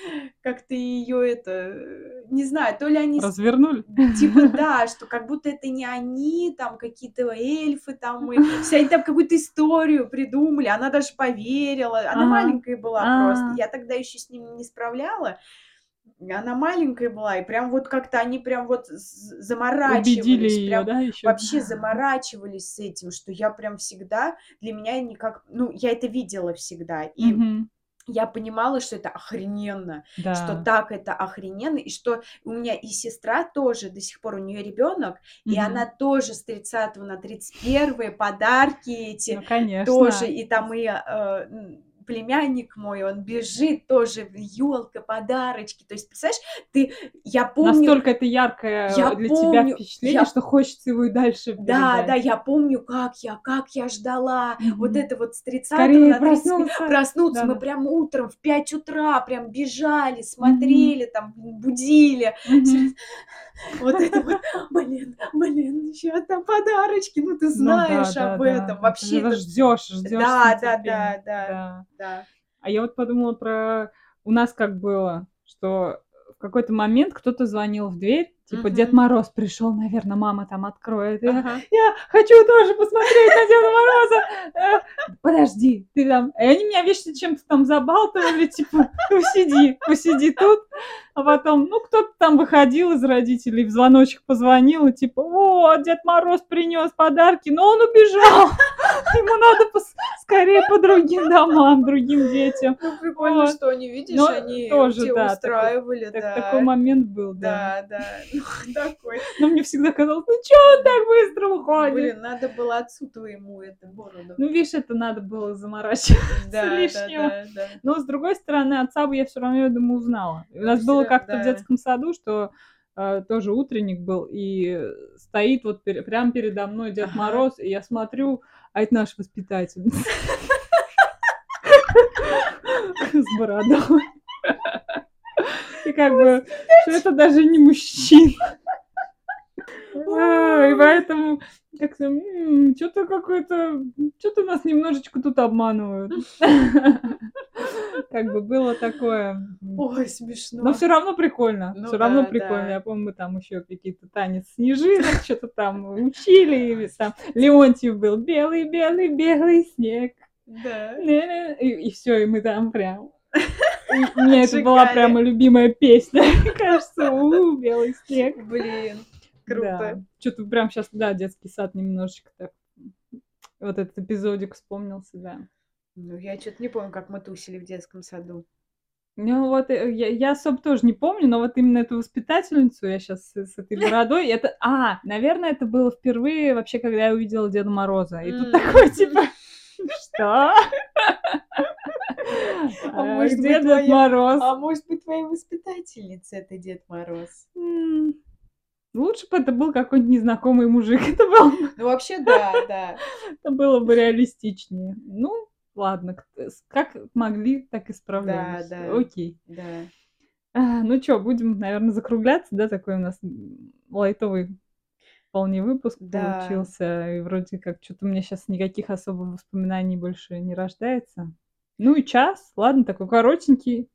B: как-то ее это, не знаю, то ли они,
A: Развернули?
B: типа, да, что как будто это не они, там какие-то эльфы там, и они там какую-то историю придумали, она даже поверила, она
A: Ага.
B: маленькая была просто,
A: А.
B: я тогда еще с ними не справляла, она маленькая была, и прям вот как-то они прям вот
A: Убедили
B: заморачивались,
A: ее,
B: прям
A: да, еще?
B: вообще заморачивались с этим, что я прям всегда, для меня никак, ну, я это видела всегда, и
A: Мгм.
B: Я понимала, что это охрененно, что
A: Да.
B: так это охрененно, и что у меня и сестра тоже, до сих пор у нее ребенок, и она тоже с 30 на 31 подарки эти
A: Ну,
B: тоже,
A: конечно.
B: и там и э, племянник мой, он бежит тоже, елка, подарочки. То есть, представляешь, ты, я помню,
A: Настолько это яркое
B: я
A: для тебя
B: помню,
A: впечатление,
B: я
A: что хочется его и дальше
B: да, да,
A: передать.
B: я помню, как я, как я ждала вот
A: Мгм.
B: это вот с 30
A: Скорее
B: на 31
A: проснуться.
B: проснуться. Мы прям утром в 5 утра прям бежали, смотрели, там будили. Вот это вот, блин, блин, еще там подарочки, ну ты
A: Ну да,
B: знаешь
A: да,
B: об
A: да.
B: этом. Вообще
A: ждешь, ждешь
B: Да, да, да, да,
A: Да. А я вот подумала про... У нас как было, что в какой-то момент кто-то звонил в дверь, типа Дед
B: Мгм.
A: Мороз пришел, наверное, мама там откроет. И я, я хочу тоже посмотреть на Деда Мороза. Э, Подожди, ты там... И они меня вечно чем-то там забалтывали, типа, посиди, посиди тут. А потом, ну, кто-то там выходил из родителей, в звоночек позвонил, и типа, о, Дед Мороз принес подарки, но он убежал. Ему надо скорее по другим домам, другим детям.
B: Ну, прикольно, что они, видишь, они
A: тоже,
B: устраивали.
A: Такой момент был, да.
B: Да, да, ну, такой.
A: Но мне всегда казалось, ну чё он так быстро уходит?
B: Блин, надо было отцу твоему это бороду.
A: Ну, видишь, это надо было заморачиваться лишнего. Но, с другой стороны, отца бы я все равно, я думаю, узнала. У нас было
B: Всё,
A: как-то в детском саду, что э, тоже утренник был, и стоит вот пере- прямо передо мной Дед
B: Ага.
A: Мороз, и я смотрю, а это наш воспитательница. С бородой. И как бы, что это даже не мужчина. И поэтому как-то что-то какое-то, что-то нас немножечко тут обманывают. Как бы было такое.
B: Ой, смешно.
A: Но все равно прикольно.
B: Ну
A: Все равно прикольно. Я помню, мы там еще какие-то танец снежинок, что-то там учили. и Там Леонтьев был белый, белый, белый снег.
B: Да.
A: Не-не. И, все, и мы там прям. И У меня это была прямо любимая песня. Кажется, у белый снег.
B: Блин, круто.
A: Что-то прям сейчас, да, детский сад немножечко так. Вот этот эпизодик вспомнился, да.
B: Ну, я что-то не помню, как мы тусили в детском саду.
A: Ну вот э, я, я особо тоже не помню, но вот именно эту воспитательницу я сейчас с, с этой бородой, это, а, наверное, это было впервые вообще, когда я увидела Деда Мороза, и тут такой типа, что?
B: А может
A: Где Дед Мороз?
B: А может быть, твоя воспитательница это Дед Мороз?
A: Лучше бы это был какой-нибудь незнакомый мужик, это было,
B: Ну, вообще, да, да.
A: это было бы реалистичнее. Ну, ладно, с- как могли, так и справлялись.
B: да.
A: Окей.
B: Да.
A: А, ну что, будем, наверное, закругляться, да? Такой у нас лайтовый вполне выпуск
B: Да.
A: получился. И вроде как что-то у меня сейчас никаких особых воспоминаний больше не рождается. Ну и час, ладно, такой коротенький.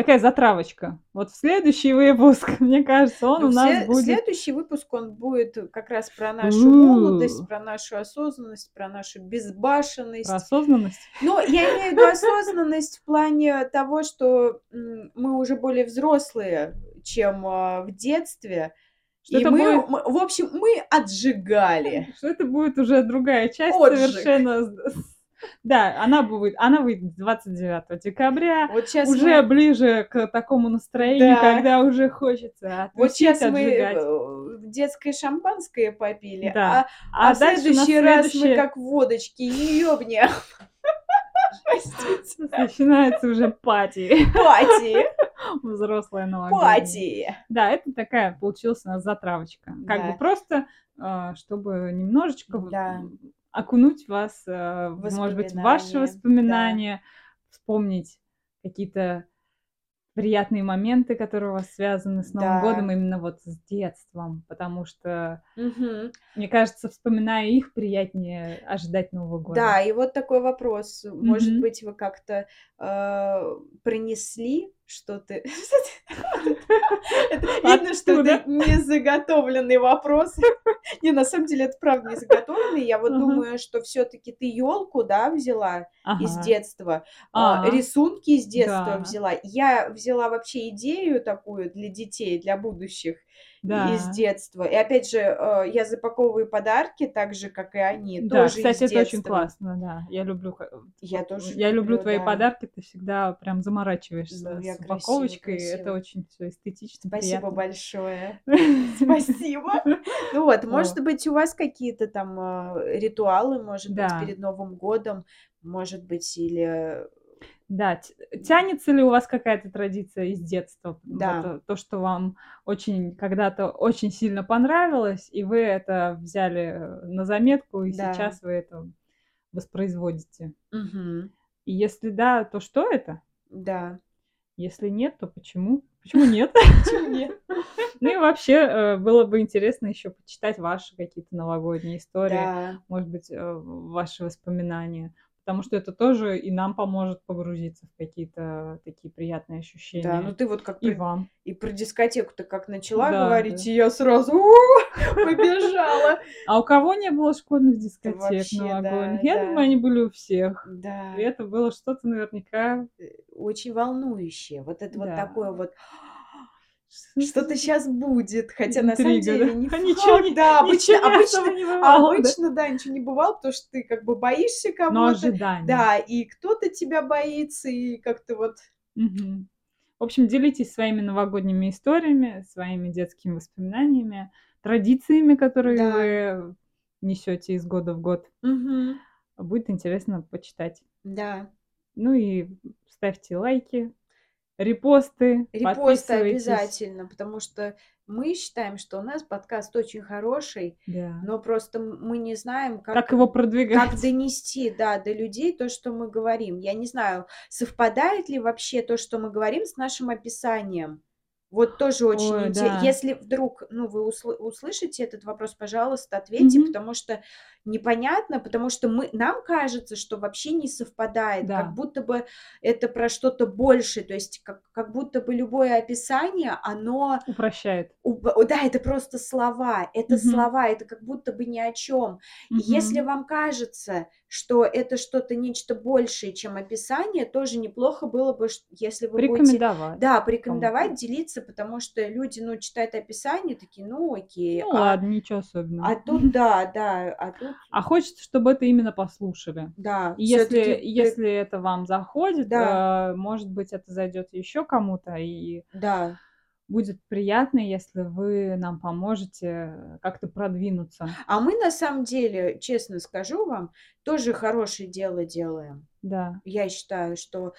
A: Такая затравочка. Вот в следующий выпуск, мне кажется, он
B: Ну,
A: у нас
B: сле-
A: будет...
B: Следующий выпуск, он будет как раз про нашу молодость, про нашу осознанность, про нашу безбашенность.
A: Про осознанность.
B: Ну, я имею в виду осознанность в плане того, что мы уже более взрослые, чем а, в детстве.
A: Что
B: И
A: это
B: мы,
A: будет-
B: мы- в общем, мы отжигали.
A: Что это будет уже другая часть
B: Отжиг.
A: совершенно. Да, она будет, она выйдет 29 декабря.
B: Вот сейчас
A: уже
B: мы,
A: ближе к такому настроению,
B: Да.
A: когда уже хочется
B: вот сейчас мы
A: отжигать.
B: э, детское шампанское попили,
A: Да.
B: а, а в
A: нас
B: следующий раз мы
A: следующее-
B: как водочки ёбнем. Простите.
A: Начинается уже пати.
B: Пати,
A: Взрослая новогодняя.
B: пати.
A: Да, это такая получилась у нас затравочка. Как
B: Да.
A: бы просто, а, чтобы немножечко в-
B: Да.
A: Окунуть вас, в, может быть, в ваши
B: Воспоминания,
A: воспоминания, вспомнить какие-то приятные моменты, которые у вас связаны с Новым
B: Да.
A: годом, именно вот с детством, потому что,
B: Мгм.
A: мне кажется, вспоминая их, приятнее ожидать Нового года.
B: Да, и вот такой вопрос. Может
A: Мгм.
B: быть, вы как-то э, принесли что-то? Это Видно, что это не заготовленный вопрос. Не, на самом деле это правда не заготовленный. Я вот думаю, что все-таки ты елку, да, взяла из детства, а,
A: А.
B: рисунки из детства взяла. Я взяла вообще идею такую для детей, для будущих.
A: Да.
B: из детства. И опять же, э, я запаковываю подарки так же, как и они,
A: Да,
B: тоже
A: кстати,
B: из
A: это очень
B: детства.
A: классно, да. Я люблю, х-
B: Я тоже
A: я люблю
B: люблю,
A: твои
B: да.
A: подарки, ты всегда прям
B: Ну,
A: заморачиваешься
B: я
A: с
B: красиво,
A: упаковочкой, это
B: красиво.
A: очень все эстетично,
B: Спасибо
A: приятно.
B: большое. Спасибо. Ну вот, может быть, у вас какие-то там э, ритуалы, может быть, перед Новым годом, может быть, или...
A: да. Тянется ли у вас какая-то традиция из детства? Вот
B: Да,
A: э, то, что вам очень когда-то очень сильно понравилось, и вы это взяли э, на заметку, и
B: да.
A: сейчас вы это воспроизводите.
B: Мгм.
A: И если да, то что это?
B: Да.
A: Если нет, то почему? Почему нет?
B: Почему нет?
A: Ну и вообще э, было бы интересно еще почитать ваши какие-то новогодние истории, может быть, ваши воспоминания, потому что это тоже и нам поможет погрузиться в какие-то такие приятные
B: да. Ну
A: ощущения.
B: ты вот как
A: И
B: про...
A: вам.
B: И про дискотеку-то как начала
A: Да,
B: говорить,
A: да.
B: и я сразу «У, побежала.
A: А у кого не было школьных дискотек новогодних?
B: да,
A: Я думаю, они были у всех.
B: да.
A: И это было что-то наверняка,
B: Э, Очень волнующее. Вот это вот такое вот что-то сейчас будет, хотя на самом
A: интрига,
B: деле
A: да?
B: не
A: А ничего
B: факт.
A: не,
B: Да, обычно,
A: ничего
B: обычно,
A: не бывало, да?
B: обычно, да, ничего не бывало, потому что ты как бы боишься
A: Но
B: кого-то,
A: ожидание.
B: да, и кто-то тебя боится, и как-то вот,
A: Мгм. В общем, делитесь своими новогодними историями, своими детскими воспоминаниями, традициями, которые
B: да.
A: вы несете из года в год.
B: Мгм.
A: Будет интересно почитать.
B: Да.
A: Ну и ставьте лайки, репосты,
B: Репосты обязательно, потому что мы считаем, что у нас подкаст очень хороший,
A: Да.
B: но просто мы не знаем,
A: Как
B: как,
A: его
B: как
A: продвигать?
B: донести, да, до людей то, что мы говорим. Я не знаю, совпадает ли вообще то, что мы говорим, с нашим описанием. Вот тоже очень
A: Ой,
B: интересно.
A: да.
B: Если вдруг, ну, вы усл- услышите этот вопрос, пожалуйста, ответьте,
A: Мгм.
B: потому что непонятно, потому что мы, нам кажется, что вообще не совпадает, как
A: Да.
B: будто бы это про что-то большее, то есть как, как будто бы любое описание, оно
A: Упрощает.
B: Уб- Да, это просто слова, это
A: Мгм.
B: слова, это как будто бы ни о чем. И если вам кажется, что это что-то нечто большее, чем описание, тоже неплохо было бы, если вы будете,
A: Порекомендовать
B: да,
A: кому-то.
B: порекомендовать, делиться, потому что люди, ну, читают описание, такие, ну, окей,
A: Ну
B: а,
A: ладно, ничего
B: а
A: особенного.
B: тут, да, да, а тут,
A: А хочется, чтобы это именно послушали.
B: да,
A: И если, если это вам заходит,
B: да,
A: э, может быть, это зайдет еще кому-то, и
B: да.
A: будет приятно, если вы нам поможете как-то продвинуться.
B: А мы на самом деле, честно скажу вам, тоже хорошее дело делаем.
A: Да.
B: Я считаю, что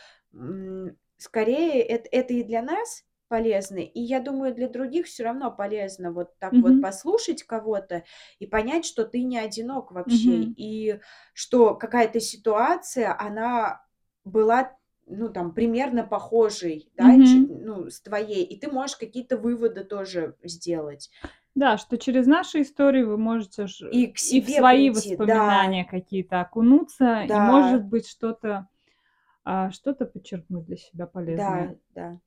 B: скорее это, это и для нас полезно, и я думаю, для других все равно полезно вот так вот
A: Мгм.
B: послушать кого-то и понять, что ты не одинок вообще,
A: Мгм.
B: и что какая-то ситуация, она была, ну, там, примерно похожей, да,
A: Мгм.
B: ну, с твоей, и ты можешь какие-то выводы тоже сделать.
A: Да, что через наши истории вы можете
B: И к
A: и в
B: себе
A: свои
B: прийти, да,
A: воспоминания какие-то окунуться, и
B: да,
A: может быть что-то а, что-то подчеркнуть для себя полезное.
B: да, да.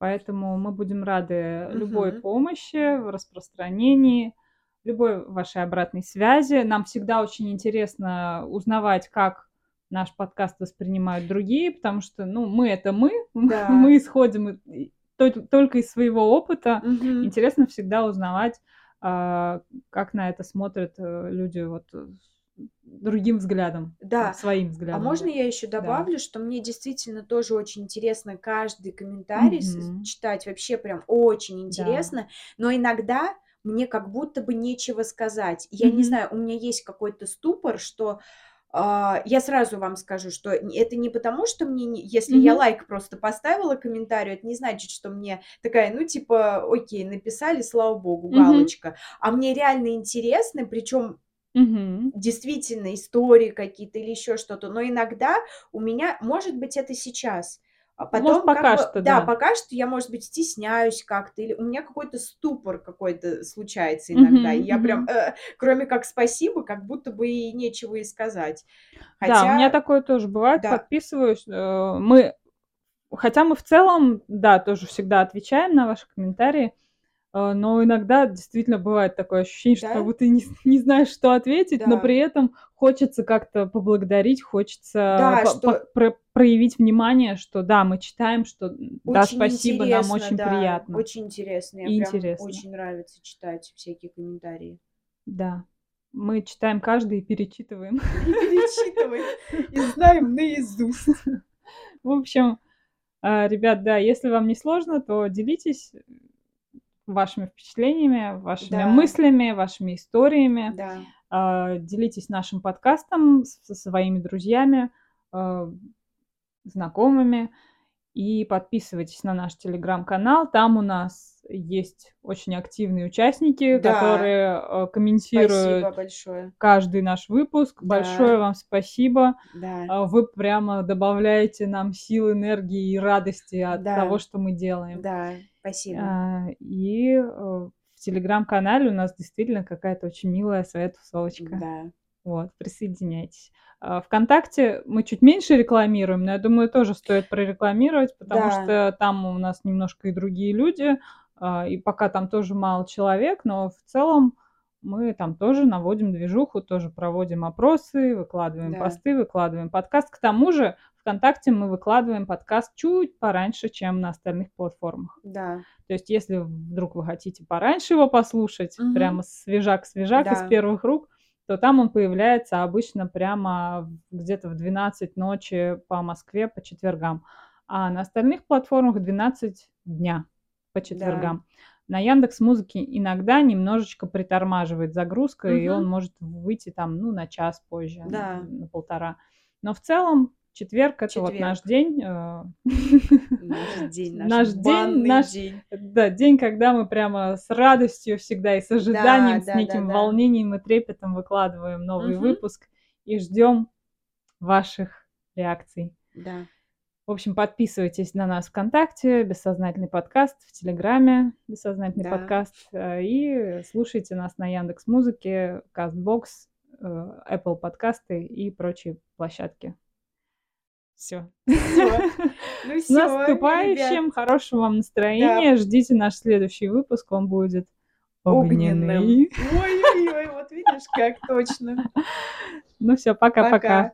A: Поэтому мы будем рады любой
B: Мгм.
A: помощи в распространении, любой вашей обратной связи. Нам всегда очень интересно узнавать, как наш подкаст воспринимают другие, потому что, ну, мы это мы,
B: Да.
A: мы исходим только из своего опыта.
B: Мгм.
A: Интересно всегда узнавать, а, как на это смотрят э, люди вот э, другим взглядом,
B: Да.
A: своим
B: А
A: взглядом.
B: можно
A: да.
B: я еще
A: Да.
B: добавлю, что мне действительно тоже очень интересно каждый комментарий
A: Мгм.
B: читать, вообще прям очень
A: Да.
B: интересно, но иногда мне как будто бы нечего сказать. Я не
A: Мгм.
B: знаю, у меня есть какой-то ступор, что а, я сразу вам скажу, что это не потому, что мне, не- если я
A: Мгм.
B: лайк просто поставила комментарию, это не значит, что мне такая, ну типа, окей, написали, слава богу, галочка, а мне реально интересно, причем
A: Мгм.
B: действительно истории какие-то или еще что-то, но иногда у меня, может быть, это сейчас, а
A: Может,
B: потом
A: пока
B: как
A: что,
B: да,
A: да.
B: пока что я, может быть, стесняюсь как-то, или у меня какой-то ступор какой-то случается иногда, и
A: Мгм,
B: я прям,
A: мгм.
B: э, кроме как спасибо, как будто бы и нечего и сказать.
A: Да, у меня
B: Хотя,
A: такое тоже бывает,
B: да,
A: подписываюсь. э, Мы, хотя мы в целом, да, тоже всегда отвечаем на ваши комментарии, но иногда действительно бывает такое ощущение, что
B: Да?
A: как будто не, не знаешь, что ответить, но
B: Да.
A: при этом хочется как-то поблагодарить, хочется
B: Да,
A: по-
B: что
A: про- проявить внимание, что да, мы читаем, что да,
B: очень
A: спасибо, нам очень
B: да,
A: приятно.
B: очень интересно. Я прям
A: интересно.
B: очень нравится читать всякие комментарии.
A: Да. Мы читаем каждый и перечитываем.
B: И перечитываем, и знаем наизусть.
A: В общем, а, ребят, да, если вам не сложно, то делитесь вашими впечатлениями, вашими
B: Да.
A: мыслями, вашими историями.
B: Да,
A: А, Делитесь нашим подкастом со своими друзьями, а, знакомыми. И подписывайтесь на наш телеграм-канал. Там у нас есть очень активные участники,
B: Да.
A: которые а, комментируют каждый наш выпуск.
B: Да.
A: Большое вам спасибо.
B: Да,
A: Вы прямо добавляете нам сил, энергии и радости от
B: Да.
A: того, что мы делаем.
B: да, спасибо.
A: А, И э, в телеграм-канале у нас действительно какая-то очень милая своя тусовочка.
B: Да,
A: Вот, присоединяйтесь. А, Вконтакте мы чуть меньше рекламируем, но я думаю, тоже стоит прорекламировать, потому
B: Да.
A: что там у нас немножко и другие люди, а, и пока там тоже мало человек, но в целом мы там тоже наводим движуху, тоже проводим опросы, выкладываем
B: Да.
A: посты, выкладываем подкаст. К тому же ВКонтакте мы выкладываем подкаст чуть пораньше, чем на остальных платформах.
B: да,
A: То есть, если вдруг вы хотите пораньше его послушать,
B: Мгм.
A: прямо свежак-свежак из
B: Да.
A: первых рук, то там он появляется обычно прямо где-то в 12 ночи по Москве по четвергам. А на остальных платформах 12 дня по четвергам. На Яндекс Музыке иногда немножечко притормаживает загрузка, и
B: Мгм.
A: он может выйти там, ну, на час позже,
B: Да.
A: на полтора. Но в целом четверг это вот наш
B: Четверг.
A: день. э,
B: наш день, наш,
A: Наш день, наш
B: день.
A: да, день, когда мы прямо с радостью всегда и с ожиданием,
B: Да,
A: с
B: да,
A: неким
B: да,
A: волнением и трепетом выкладываем новый выпуск и ждем ваших реакций.
B: Да,
A: В общем, подписывайтесь на нас ВКонтакте, Бессознательный подкаст, в Телеграме Бессознательный
B: Да.
A: подкаст и э, слушайте нас на Яндекс Музыке, Кастбокс, Apple подкасты и прочие площадки. Все.
B: Ну
A: С наступающим,
B: ребят.
A: хорошего вам настроения. Ждите наш следующий выпуск, он будет
B: Огненным.
A: огненный.
B: Ой-ой-ой, вот видишь, как точно.
A: Ну все, пока-пока.
B: Пока.